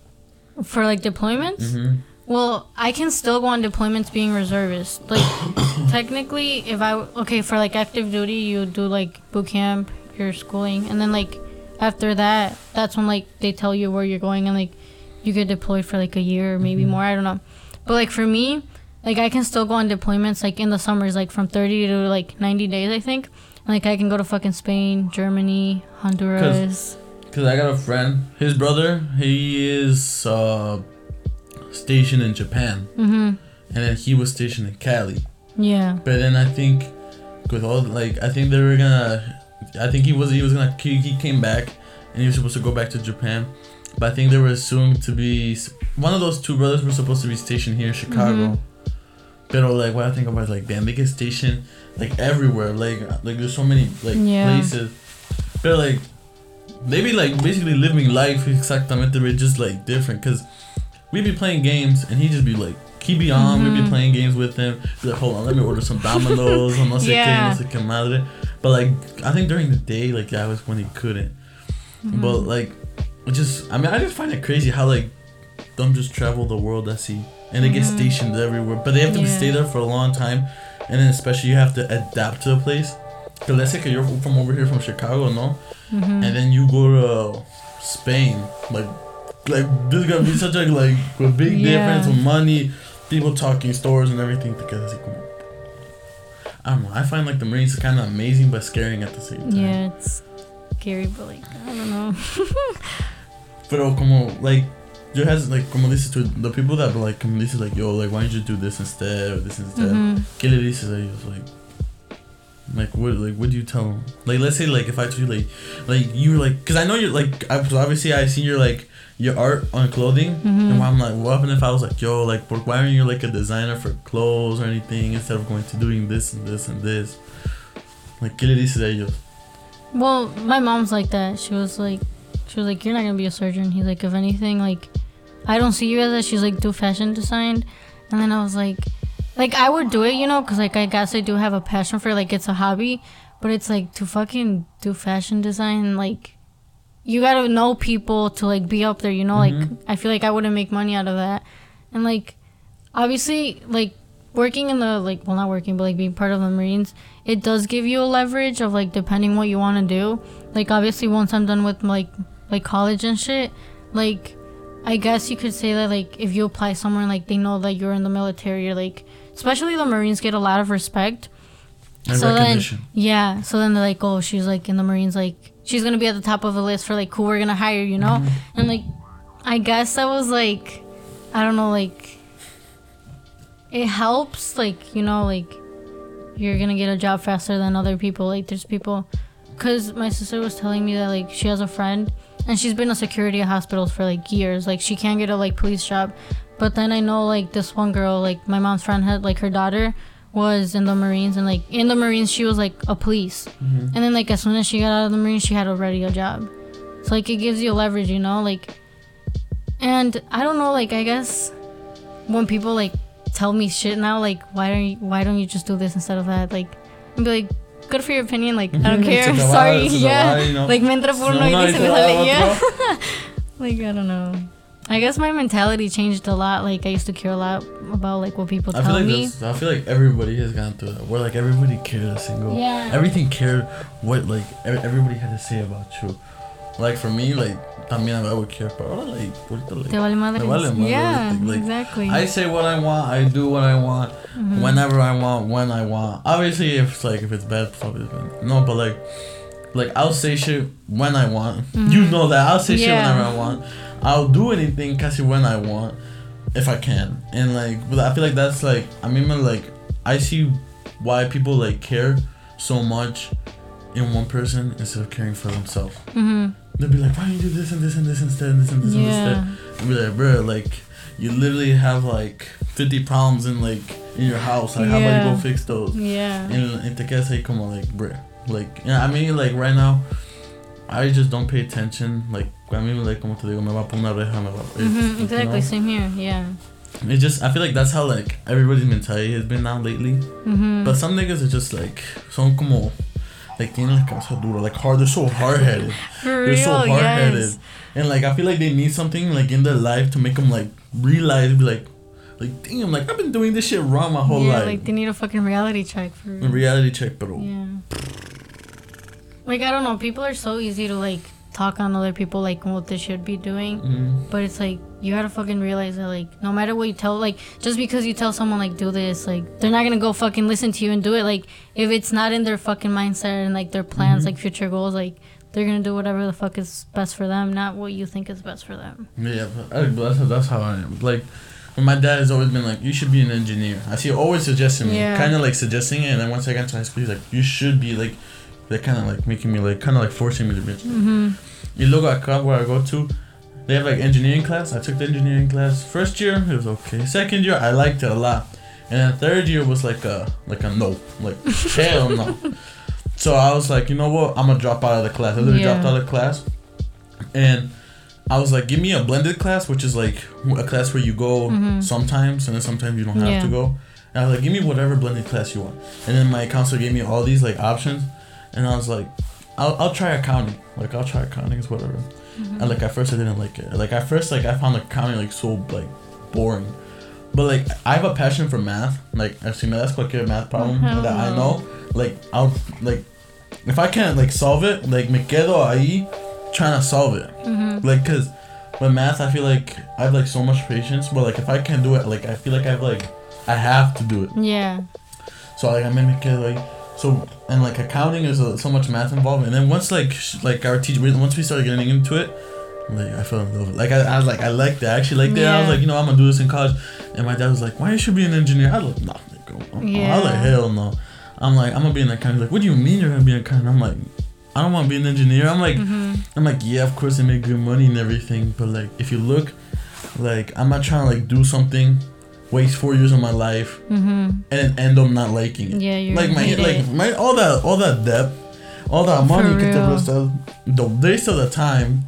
For like deployments. Mm-hmm. Well, I can still go on deployments being reservist. Like, *coughs* technically, if I okay for like active duty, you do like boot camp, your schooling, and then like after that, that's when like they tell you where you're going and like you get deployed for like a year or maybe Mhm. more. I don't know. But like for me, like I can still go on deployments like in the summers, like from 30 to like 90 days, I think. Like I can go to fucking Spain, Germany, Honduras. Cause I got a friend, his brother, he is uh, stationed in Japan, Mhm. and then he was stationed in Cali. Yeah. But then I think with all like I think they were gonna I think he was he was gonna he, he came back and he was supposed to go back to Japan. But I think they were assumed to be one of those two brothers were supposed to be stationed here in Chicago. Mhm. But like what I think about is like damn they get stationed like everywhere. Like like there's so many like Yeah. places. But like they be like basically living life exactamente but just like different because we be playing games and he just be like he be on we be Mhm. playing games with him be like hold on let me order some Domino's or no sé qué Yeah. no sé qué madre but like I think during the day like that was when he couldn't Mhm. but like just I mean I just find it crazy how like them just travel the world I see and they get Mhm. stationed everywhere but they have to Yeah. stay there for a long time and then especially you have to adapt to the place because let's say you're from over here from Chicago no Mhm. and then you go to Spain, like, like this is gonna be such a like a big Yeah. difference with money, people talking stores and everything. Quedas así como. I don't know. I find like the Marines kind of amazing but scaring at the same time. Yeah, it's scary, but like I don't know. *laughs* Pero como like there has like como dices to the people that like como dices like yo like why don't you do this instead or this instead. Mhm. ¿Qué le dices a ellos like? Like what like what do you tell them? Like let's say like if I told you like like you were like because I know you're like I, obviously I seen your like your art on clothing Mhm. and I'm like what happened if I was like yo like why aren't you like a designer for clothes or anything instead of going to doing this and this and this? Like ¿qué le dices a ellos? Well, my mom's like that. She was like, she was like, you're not gonna be a surgeon. He's like, if anything, like, I don't see you as that. She's like, do fashion design, and then I was like, like I would do it, you know, cause like I guess I do have a passion for it. Like it's a hobby, but it's like to fucking do fashion design, like. You gotta know people to like be up there, you know. Like Mhm. I feel like I wouldn't make money out of that, and like, obviously, like working in the like well not working but like being part of the marines it does give you a leverage of like depending what you want to do like obviously once i'm done with like like college and shit like i guess you could say that like if you apply somewhere like they know that you're in the military or like especially the marines get a lot of respect. And So then- yeah so then they're like oh she's like in the marines like she's gonna be at the top of the list for like who we're gonna hire you know? Mm-hmm. And like i guess that was like i don't know like it helps like you know like you're gonna get a job faster than other people. Like there's people because my sister was telling me that like she has a friend and she's been a security at hospitals for like years. Like she can't get a like police job. But then i know like this one girl like my mom's friend had like her daughter was in the marines. And like in the marines she was like a police. Mhm. and then like as soon as she got out of the marines she had already a job. So like it gives you leverage you know? Like and i don't know like i guess when people like tell me shit now like why don't you why don't you just do this instead of that? Like and be like good for your opinion like i don't *laughs* care va- sorry yeah va, you know. like me entra por uno No, y no, ni y se me sale yeah *laughs* *laughs* like i don't know i guess my mentality changed a lot like i used to care a lot about like what people I tell feel like me that's, I feel like everybody has gone through that. Where like everybody cared a single. Yeah. Everything cared what like everybody had to say about you. Like for me, like también I would care, but ahora like ahorita, like Te vale madre. vale madre yeah, like, exactly. I say what I want, I do what I want, Mhm. whenever I want, when I want. Obviously, if it's like if it's bad, probably bad. no. But like, like I'll say shit when I want. You Mhm. know that I'll say shit whenever I want. I'll do anything, casi when I want, if I can. And like, but I feel like that's like I mean, like I see why people like care so much in one person instead of caring for themselves. Mm Mhm. They'll be like, why don't you do this and this and this instead and this and this and this instead? Yeah. And be like, bro, like you literally have like 50 problems in like in your house. Like, how about you go fix those? Yeah. And, and te quedas ahí como like, bro, like, yeah, I mean, like right now, I just don't pay attention. Like, I mean, like, como te digo, me va por una oreja, me va. it's- Mhm. you Exactly. know? Same here. Yeah. It just, I feel like that's how like everybody's mentality has been now lately. Mhm. But some niggas are just like, son como, like tienen la cabeza dura, like hard. They're so hard headed. *laughs* For They're real. so hard headed. yes. And like I feel like they need something like in their life to make them like realize, be like, like damn, like I've been doing this shit wrong my whole yeah, life. like they need a fucking reality check for. A reality check, pero Yeah. Like I don't know, people are so easy to like talk on other people like what they should be doing, mm, but it's like you gotta fucking realize that like no matter what you tell, like just because you tell someone like do this, like they're not gonna go fucking listen to you and do it. Like if it's not in their fucking mindset and like their plans, Mhm. like future goals, like they're gonna do whatever the fuck is best for them, not what you think is best for them. yeah, but, I, that's, that's how I am. Like. My dad has always been like, you should be an engineer. I see, always suggesting me, Yeah. kind of like suggesting it. And then once I got to high school, he's like, you should be like, they're kind of like making me like, kind of like forcing me to be. Mm-hmm. You look at club where I go to, they have like engineering class. I took the engineering class. First year it was okay. Second year I liked it a lot, and then third year was like a like a no, like *laughs* hell no. So I was like, you know what? I'm gonna drop out of the class. I literally Yeah. dropped out of class, and I was like, give me a blended class, which is like a class where you go Mhm. sometimes and then sometimes you don't have Yeah. to go. And I was like, give me whatever blended class you want. And then my counselor gave me all these like options, and I was like, I'll, I'll try accounting. Like I'll try accounting, it's whatever. Mm-hmm. And like at first I didn't like it. Like at first like I found like accounting like so like boring. But like I have a passion for math. Like I see that's cualquier math problem Hell that I know. Like I'll like if I can't like solve it, like me quedo ahí trying to solve it. Mm-hmm. Like cause with math, I feel like I have like so much patience. But like if I can't do it, like I feel like I have like I have to do it. Yeah. So like I mimic it like so and like accounting is uh, so much math involved. And then once like sh- like our teacher once we started getting into it, like I fell in love. with. Like I, I was like I liked that I actually liked it. I was like you know I'm gonna do this in college. And my dad was like, why you should be an engineer? I was like, nah, nigga. I was like hell no. I'm like I'm gonna be an accountant. He's like what do you mean you're gonna be an accountant? I'm like I don't want to be an engineer. I'm like hmm I'm like, yeah, of course they make good money and everything, but like if you look, like I'm not trying to like do something, waste four years of my life, hmm and end up not liking it. Yeah, you're like my like it. my all that all that debt, all that money could real. us the waste of the time,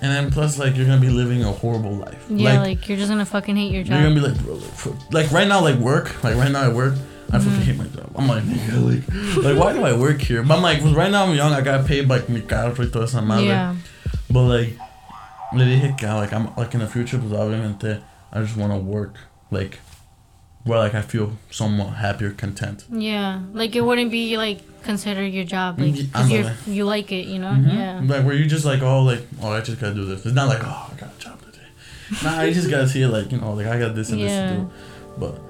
and then plus like you're gonna be living a horrible life. Yeah, like, like, you're just gonna fucking hate your job. you're gonna be like, bro, like, like right now like work, like right now at work. I fucking Mhm. hate my job. I'm like, nigga, like, like, why do I work here? But I'm like, right now I'm young. I got paid like mi carro y toda esa madre. Yeah. But like, le dije que like I'm like in the future, pues obviamente I just want to work like where like I feel somewhat happy or content. Yeah. Like it wouldn't be like considered your job, like you're, ándale. you like it, you know? Mhm. Yeah. Like where you just like oh like oh I just gotta do this. It's not like oh I got a job today. nah, you just gotta see it like you know like I got this and this to do. But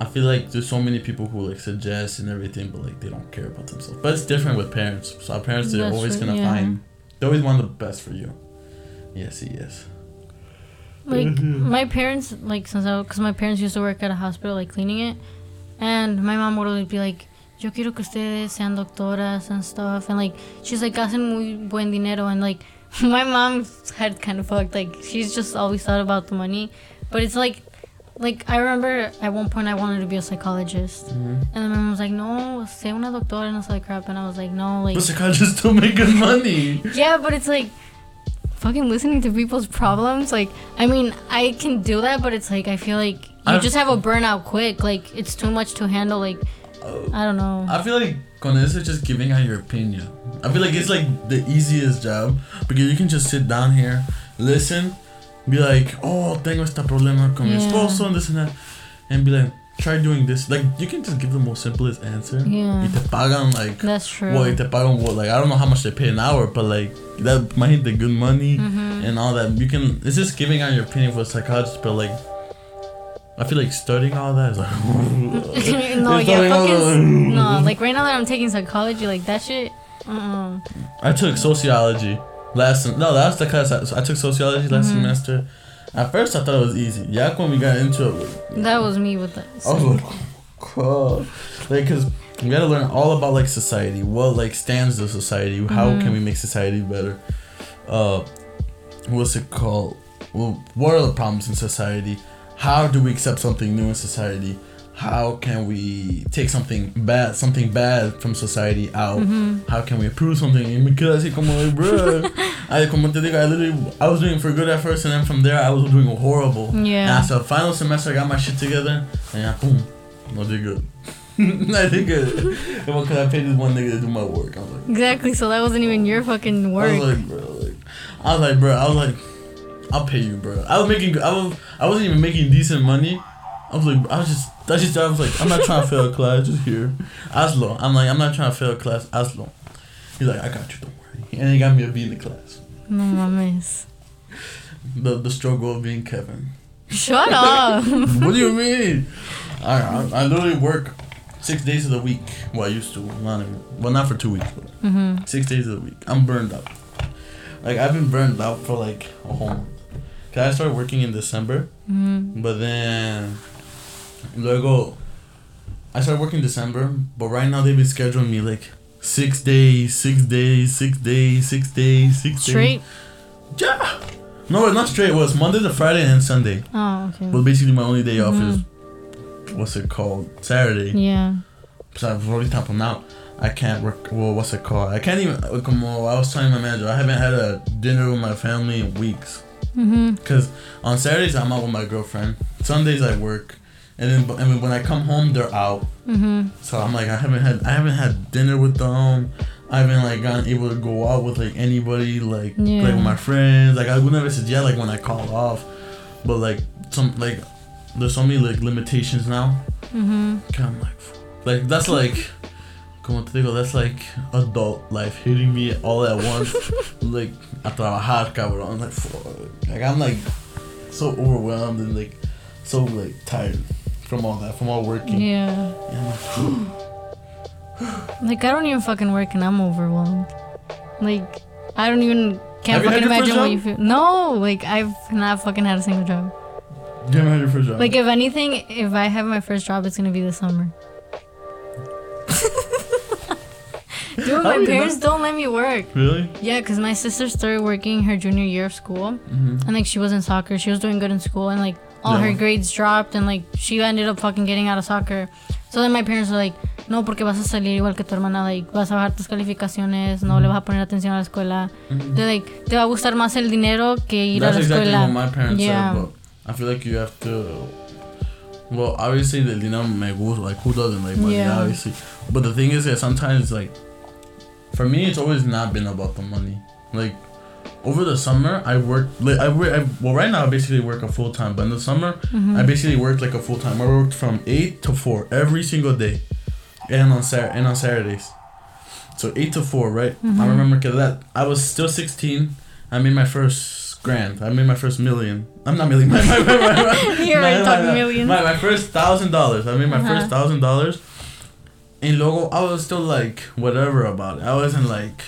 I feel like there's so many people who like suggest and everything, but like they don't care about themselves. But it's different with parents. So our parents they're That's always true, gonna yeah. find. They always want the best for you. Yes, yes. Like Mhm. my parents, like since I, cause my parents used to work at a hospital, like cleaning it, and my mom would always be like, "Yo quiero que ustedes sean doctoras and stuff," and like she's like hacen muy buen dinero, and like *laughs* my mom's head kind of fucked. Like she's just always thought about the money, but it's like, like I remember at one point I wanted to be a psychologist, Mm-hmm. and then my mom was like, "No, sé una doctora," and was like, "Crap," and I was like, "No, like." But psychologists still make good money. Yeah, but it's like fucking listening to people's problems. Like, I mean, I can do that, but it's like I feel like you I've- just have a burnout quick. Like, it's too much to handle. Like, uh, I don't know. I feel like con eso is just giving out your opinion. I feel like it's like the easiest job because you can just sit down here, listen, be like, oh, tengo este problema con mi Yeah. esposo and this and that, and be like, try doing this. Like you can just give the most simplest answer. Yeah. Y te pagan like, That's true. well, y te pagan what? Like I don't know how much they pay an hour, but like that might the good money Mhm. and all that. You can. It's just giving out your opinion for a psychologist, but like. I feel like studying all that is like *laughs* no, *laughs* yeah, like, oh, fucking no. Like right now that I'm taking psychology, like that shit. Uh-uh. I took sociology last no that's the class I, I took sociology last Mhm. semester. At first I thought it was easy. Yeah, when we got into it, That was me with that. I was like, God, like because we gotta learn all about like society, what like stands the society, how Mhm. can we make society better, uh, what's it called? Well, what are the problems in society? How do we accept something new in society? How can we take something bad, something bad from society out? Mhm. How can we improve something? Y me quedé así como, like, bruh. *laughs* I, como te digo, I literally, I was doing for good at first, and then from there, I was doing horrible. And Yeah. after the final semester, I got my shit together, and yeah, boom, I did good. *laughs* I did good. *laughs* Cause I paid this one nigga to do my work. I was like, Exactly. So that wasn't even your fucking work. I was like, bro, like, I was like, bro, I was like, I'll pay you, bro. I was making, I was, I wasn't even making decent money. I was like, I was just, I just, I was like, I'm not trying to fail a class, just here, Aslo. I'm like, I'm not trying to fail a class, Aslo. He's like, I got you, don't worry. And he got me a B in the class. no mames. The the struggle of being Kevin. Shut up. *laughs* what do you mean? I, I, I literally work six days of the week. Well, I used to. Not even, well, not for two weeks, but mhm. six days of the week. I'm burned out. Like I've been burned out for like a whole month. Cause I started working in December, Mhm. but then luego I started working in December, but right now they've been scheduling me like six days, six days, six days, six days, six Straight. days. Yeah. No, it's not straight. It was Monday to Friday and Sunday. Oh, okay. But basically, my only day off Mhm. is what's it called Saturday. Yeah. So I've already talked out. I can't work. Well, what's it called? I can't even. Come on, I was telling my manager I haven't had a dinner with my family in weeks. Mhm. Cause on Saturdays I'm out with my girlfriend. Sundays I work, and then and then when I come home they're out. Mhm. So I'm like I haven't had I haven't had dinner with them. I haven't like gotten able to go out with like anybody like Yeah. like with my friends. Like I would never said yeah like when I call off, but like some like there's so many like limitations now. Mhm. Kind of like like that's like como te digo, that's like adult life hitting me all at once. *laughs* like, a trabajar, cabrón. Like, fuck. like, I'm like so overwhelmed and like so like tired from all that, from all working. Yeah. I'm like, *gasps* Like I don't even fucking work and I'm overwhelmed. Like I don't even can't Have you had fucking imagine what job? you feel. No, like I've not fucking had a single job. you haven't had your first job. Like if anything, if I have my first job, it's gonna be this summer. *laughs* Dude, my parents know? don't let me work. really? Yeah, because my sister started working her junior year of school, Mm-hmm. and like she was in soccer. She was doing good in school, and like all her grades dropped, and like she ended up fucking getting out of soccer. So then my parents were like, no, porque vas a salir igual que tu hermana, like vas a bajar tus calificaciones, no le vas a poner atención a la escuela. Mm-hmm. They're like, te va a gustar más el dinero que ir That's a la exactly escuela. what my parents Yeah. said, but I feel like you have to. Well, obviously, the dinero me gusta. Like, who doesn't like money? Yeah. Obviously, but the thing is that sometimes, like, for me, it's always not been about the money. Like, over the summer, I worked. I. I, well, right now, I basically work a full time. But in the summer, Mm-hmm. I basically worked like a full time. I worked from eight to four every single day, and on Sat and on Saturdays. So eight to four, right? Mm-hmm. I remember 'cause that I was still sixteen. I made my first grand. I made my first million. I'm not million. *laughs* My, my, my, my, my, *laughs* You're my, talking millions. My, my first thousand dollars. I made my Uh-huh. first thousand dollars. And logo, I was still like whatever about it. I wasn't like,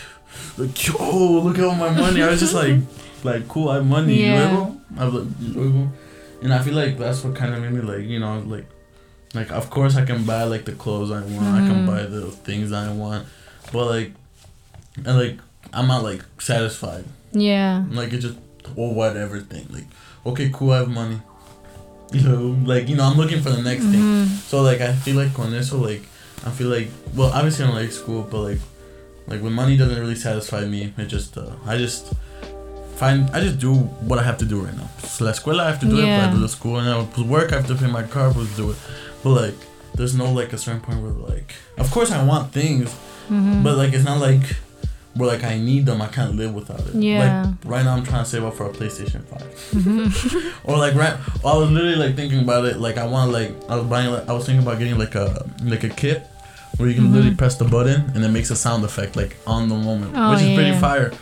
like yo, look at all my money. I was just like, *laughs* like cool, I have money. Yeah. Luego, I like, luego. And I feel like that's what kind of made me like, you know, like, like of course I can buy like the clothes I want. I can Mhm. buy the things I want, but like, and like I'm not like satisfied. Yeah. Like it's just or whatever thing. Like okay, cool, I have money. You know, like you know, I'm looking for the next thing. Mhm. So like I feel like con eso, like I feel like well, obviously I don't like school, but like like when money doesn't really satisfy me, it just uh, I just find I just do what I have to do right now. So la escuela I have to do it, but I do the school and I work I have to pay my car, but do it. But like there's no like a certain point where like of course I want things, Mhm. but like it's not like where like I need them, I can't live without it. Yeah. Like right now I'm trying to save up for a PlayStation 5. Mhm. *laughs* Or like right, I was literally like thinking about it. Like I want like I was buying like I was thinking about getting like a like a kit where you can Mhm. literally press the button and it makes a sound effect like on the moment, Oh, which is pretty fire.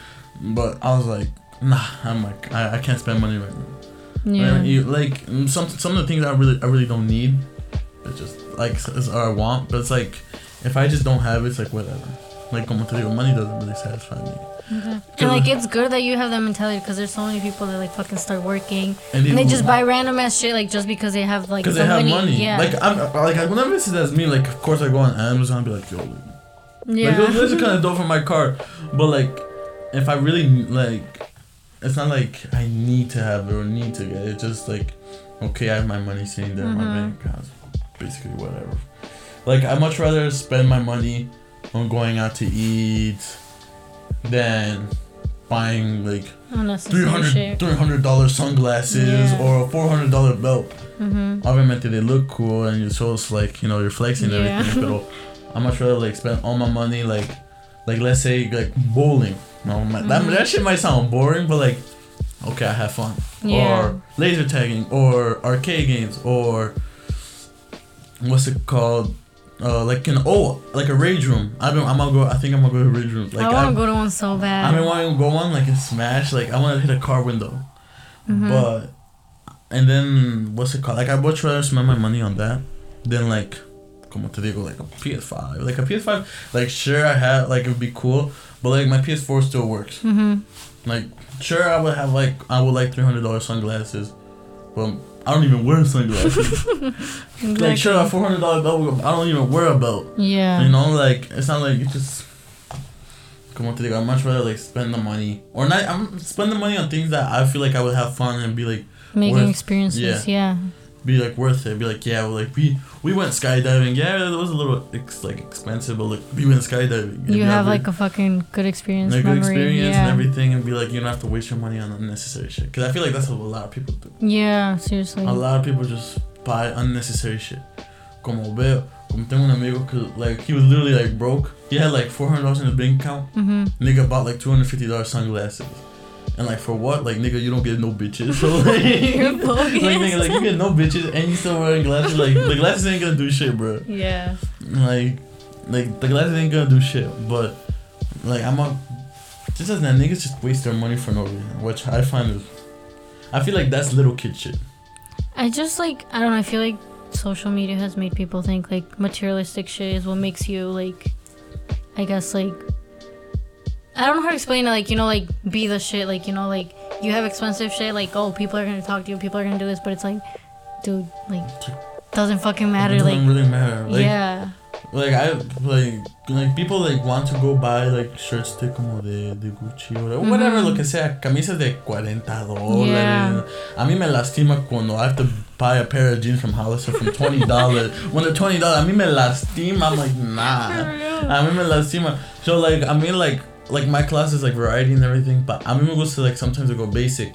But I was like, nah, I'm like I, I can't spend money right now. yeah. Right? You- Like some some of the things I really I really don't need. It's just like or I want, but it's like if I just don't have it, it's like whatever. Like digo, money doesn't really satisfy me. And like it's good that you have that mentality because there's so many people that like fucking start working And, and they just buy random ass shit like just because they have like because they have money. Yeah. Like I'm like whenever this is as me, like of course I go on Amazon and be like, yo, like, yeah. Like, this is kind of dope for my car, but like, if I really like, it's not like I need to have it or need to get it. It's just like, okay, I have my money sitting there in my Mhm. bank account, basically whatever. Like I much rather spend my money on going out to eat than buying like Unnecessary 300 shit. 300 dollar sunglasses Yeah. or a 400 dollar belt. Mm-hmm. Obviamente they look cool and you show us like you know you're flexing Yeah. everything, but I much rather like spend all my money like like let's say like bowling. No, my, that, Mhm. that shit might sound boring, but like okay, I have fun. Yeah. Or laser tagging, or arcade games, or what's it called? Uh, like an oh, like a rage room. I've been I'm gonna go. I think I'm gonna go to rage room. Like I want to go to one so bad. I've been wanting to go on like a smash. Like I want to hit a car window. Mhm. But and then what's it called? Like I much rather spend my money on that than like como te digo like a PS5. Like a PS5, like sure I have like it would be cool, but like my PS4 still works. Mhm. Like sure I would have like I would like three hundred dollars sunglasses, but I don't even wear sunglasses. *laughs* Exactly. like sure a four hundred dollar belt, I don't even wear a belt. Yeah. You know, like it's not like it's just. Come on, digo, I'd much rather like spend the money or not. I'm spend the money on things that I feel like I would have fun and be like Making worth- experiences. Yeah. Be like worth it. Be like yeah, well, like we we went skydiving. Yeah, it was a little ex- like expensive, but like we went skydiving. You have like a fucking good experience. like good experience yeah. and everything, and be like you don't have to waste your money on unnecessary shit. Cause I feel like that's what a lot of people do. Yeah. Seriously. A lot of people just buy unnecessary shit. Como veo, como tengo un amigo que like he was literally like broke. He had like four hundred dollars in his bank account. Mm-hmm. Nigga bought like two hundred fifty dollars sunglasses. And like for what? Like nigga, you don't get no bitches. *laughs* So *laughs* like, You're like bogus. nigga, like you get no bitches and you still wearing glasses. Like the glasses ain't gonna do shit, bro. Yeah. Like like the glasses ain't gonna do shit. But like I'm a just as that niggas just waste their money for no reason, which I find is I feel like that's little kid shit. I just like I don't know. I feel like social media has made people think like materialistic shit is what makes you like, I guess like. I don't know how to explain it. Like you know, like be the shit. Like you know, like you have expensive shit. Like oh, people are gonna talk to you. People are gonna do this. But it's like, dude, like doesn't fucking matter. Like it doesn't Like really matter. Like, yeah, Like I like like people like want to go buy like shirts de como de, de Gucci or whatever, whatever lo que sea, camisas de 40 dólares. Yeah. A mí me lastima cuando I have to buy a pair of jeans from Hollister from twenty *laughs* dollars. when they're twenty dollars, a mí me lastima. I'm like nah. A mí me lastima. So like I mean like like my class is like variety and everything, but a mí me to like sometimes I go basic.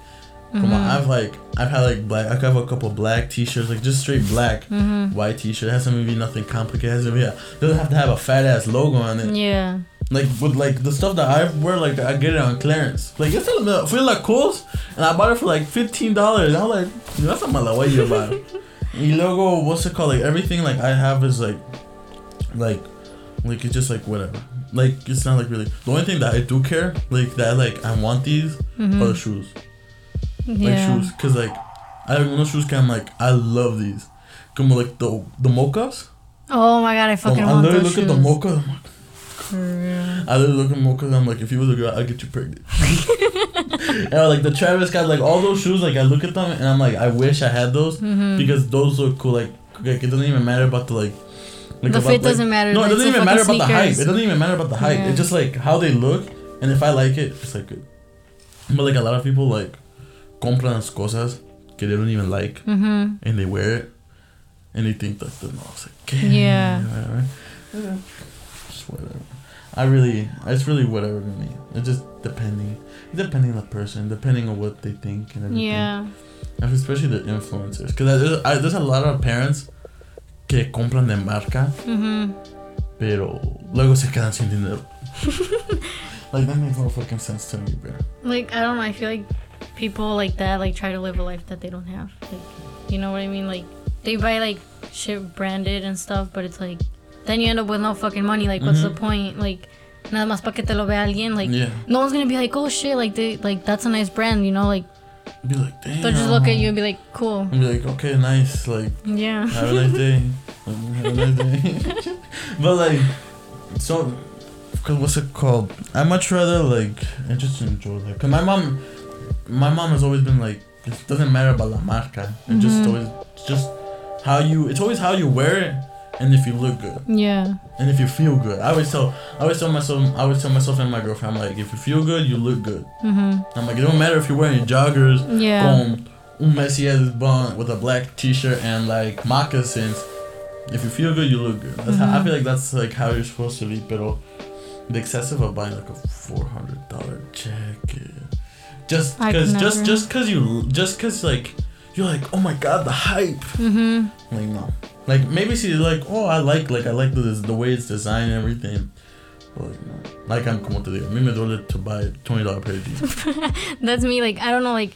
Come on, mm-hmm. I've like I've had like black. I have a couple black t-shirts, like just straight black, mm-hmm. white t-shirt. It has to be nothing complicated. It has to be, yeah, doesn't have to have a fat ass logo on it. yeah. Like with like the stuff that I wear, like I get it on clearance. Like it's a uh, feel like cool, and I bought it for like fifteen dollars. I'm like, that's a mala way *laughs* you buy. Logo, what's it called? Like everything like I have is like, like, like it's just like whatever. Like it's not like really. The only thing that I do care, like that, like I want these are the shoes like shoes because like I have no shoes. 'cause I'm like I love these. Como like the the mochas. Oh my god, I fucking I want literally those look shoes. at the mocha. I'm like, For real. I literally look at mochas. I'm like, if you was a girl, I'd get you pregnant. *laughs* and like the Travis Scott, like all those shoes, like I look at them and I'm like, I wish I had those Mm-hmm. because those look cool. Like, like it doesn't even matter about the like. Like The about, fit like- doesn't matter, No, it doesn't even matter about fucking the hype. It doesn't even matter about the hype. Yeah. It's just like how they look, and if I like it, it's like good. But like a lot of people like compran las cosas que they don't even like Mm-hmm. and they wear it and they think that the no, it's like *laughs* Yeah. whatever. Yeah. Just whatever. I really, it's really whatever to me. It's just depending, depending on the person, depending on what they think and everything. Yeah. And especially the influencers, because there's, there's a lot of parents que compran de marca, Mm-hmm. pero luego se quedan sin dinero. *laughs* like that makes no fucking sense to me, bro. Like I don't know. I feel like people like that like try to live a life that they don't have. Like, you know what I mean? Like they buy like shit branded and stuff, but it's like then you end up with no fucking money. Like what's the Mhm. point? Like nada más pa que te lo vea alguien. Like yeah, no one's gonna be like, oh shit, like they like that's a nice brand. You know, like be like, damn. they'll just look at you and be like, cool. And be like, okay, nice, like. Yeah. Have a nice day. *laughs* Have a nice day. *laughs* but like, so, cause what's it called? I much rather like I just enjoy like. Cause my mom, my mom has always been like, it doesn't matter about la marca. It just Mhm. always it's just how you. It's always how you wear it and if you look good Yeah. and if you feel good. I always tell, I always tell myself, I always tell myself and my girlfriend, I'm like, if you feel good, you look good. Mm-hmm. I'm like, it don't matter if you're wearing joggers Yeah. con un Messi as bun with a black t-shirt and like moccasins. If you feel good, you look good. That's how, I Mhm. feel like that's like how you're supposed to be. Pero the excessive of buying like a four hundred dollar jacket, just cause just just cause you just cause like you're like oh my god the hype. Mm-hmm. Like no, like maybe she's like oh I like like I like the the way it's designed and everything. But like I'm como te digo, mí me duele to buy twenty dollar pair of jeans. *laughs* That's me. Like I don't know. Like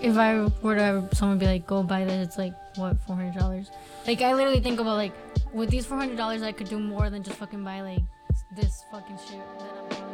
if I were to have someone be like, "Go buy this," it's like what four hundred dollars. Like I literally think about like with these four hundred dollars, I could do more than just fucking buy like this fucking shit.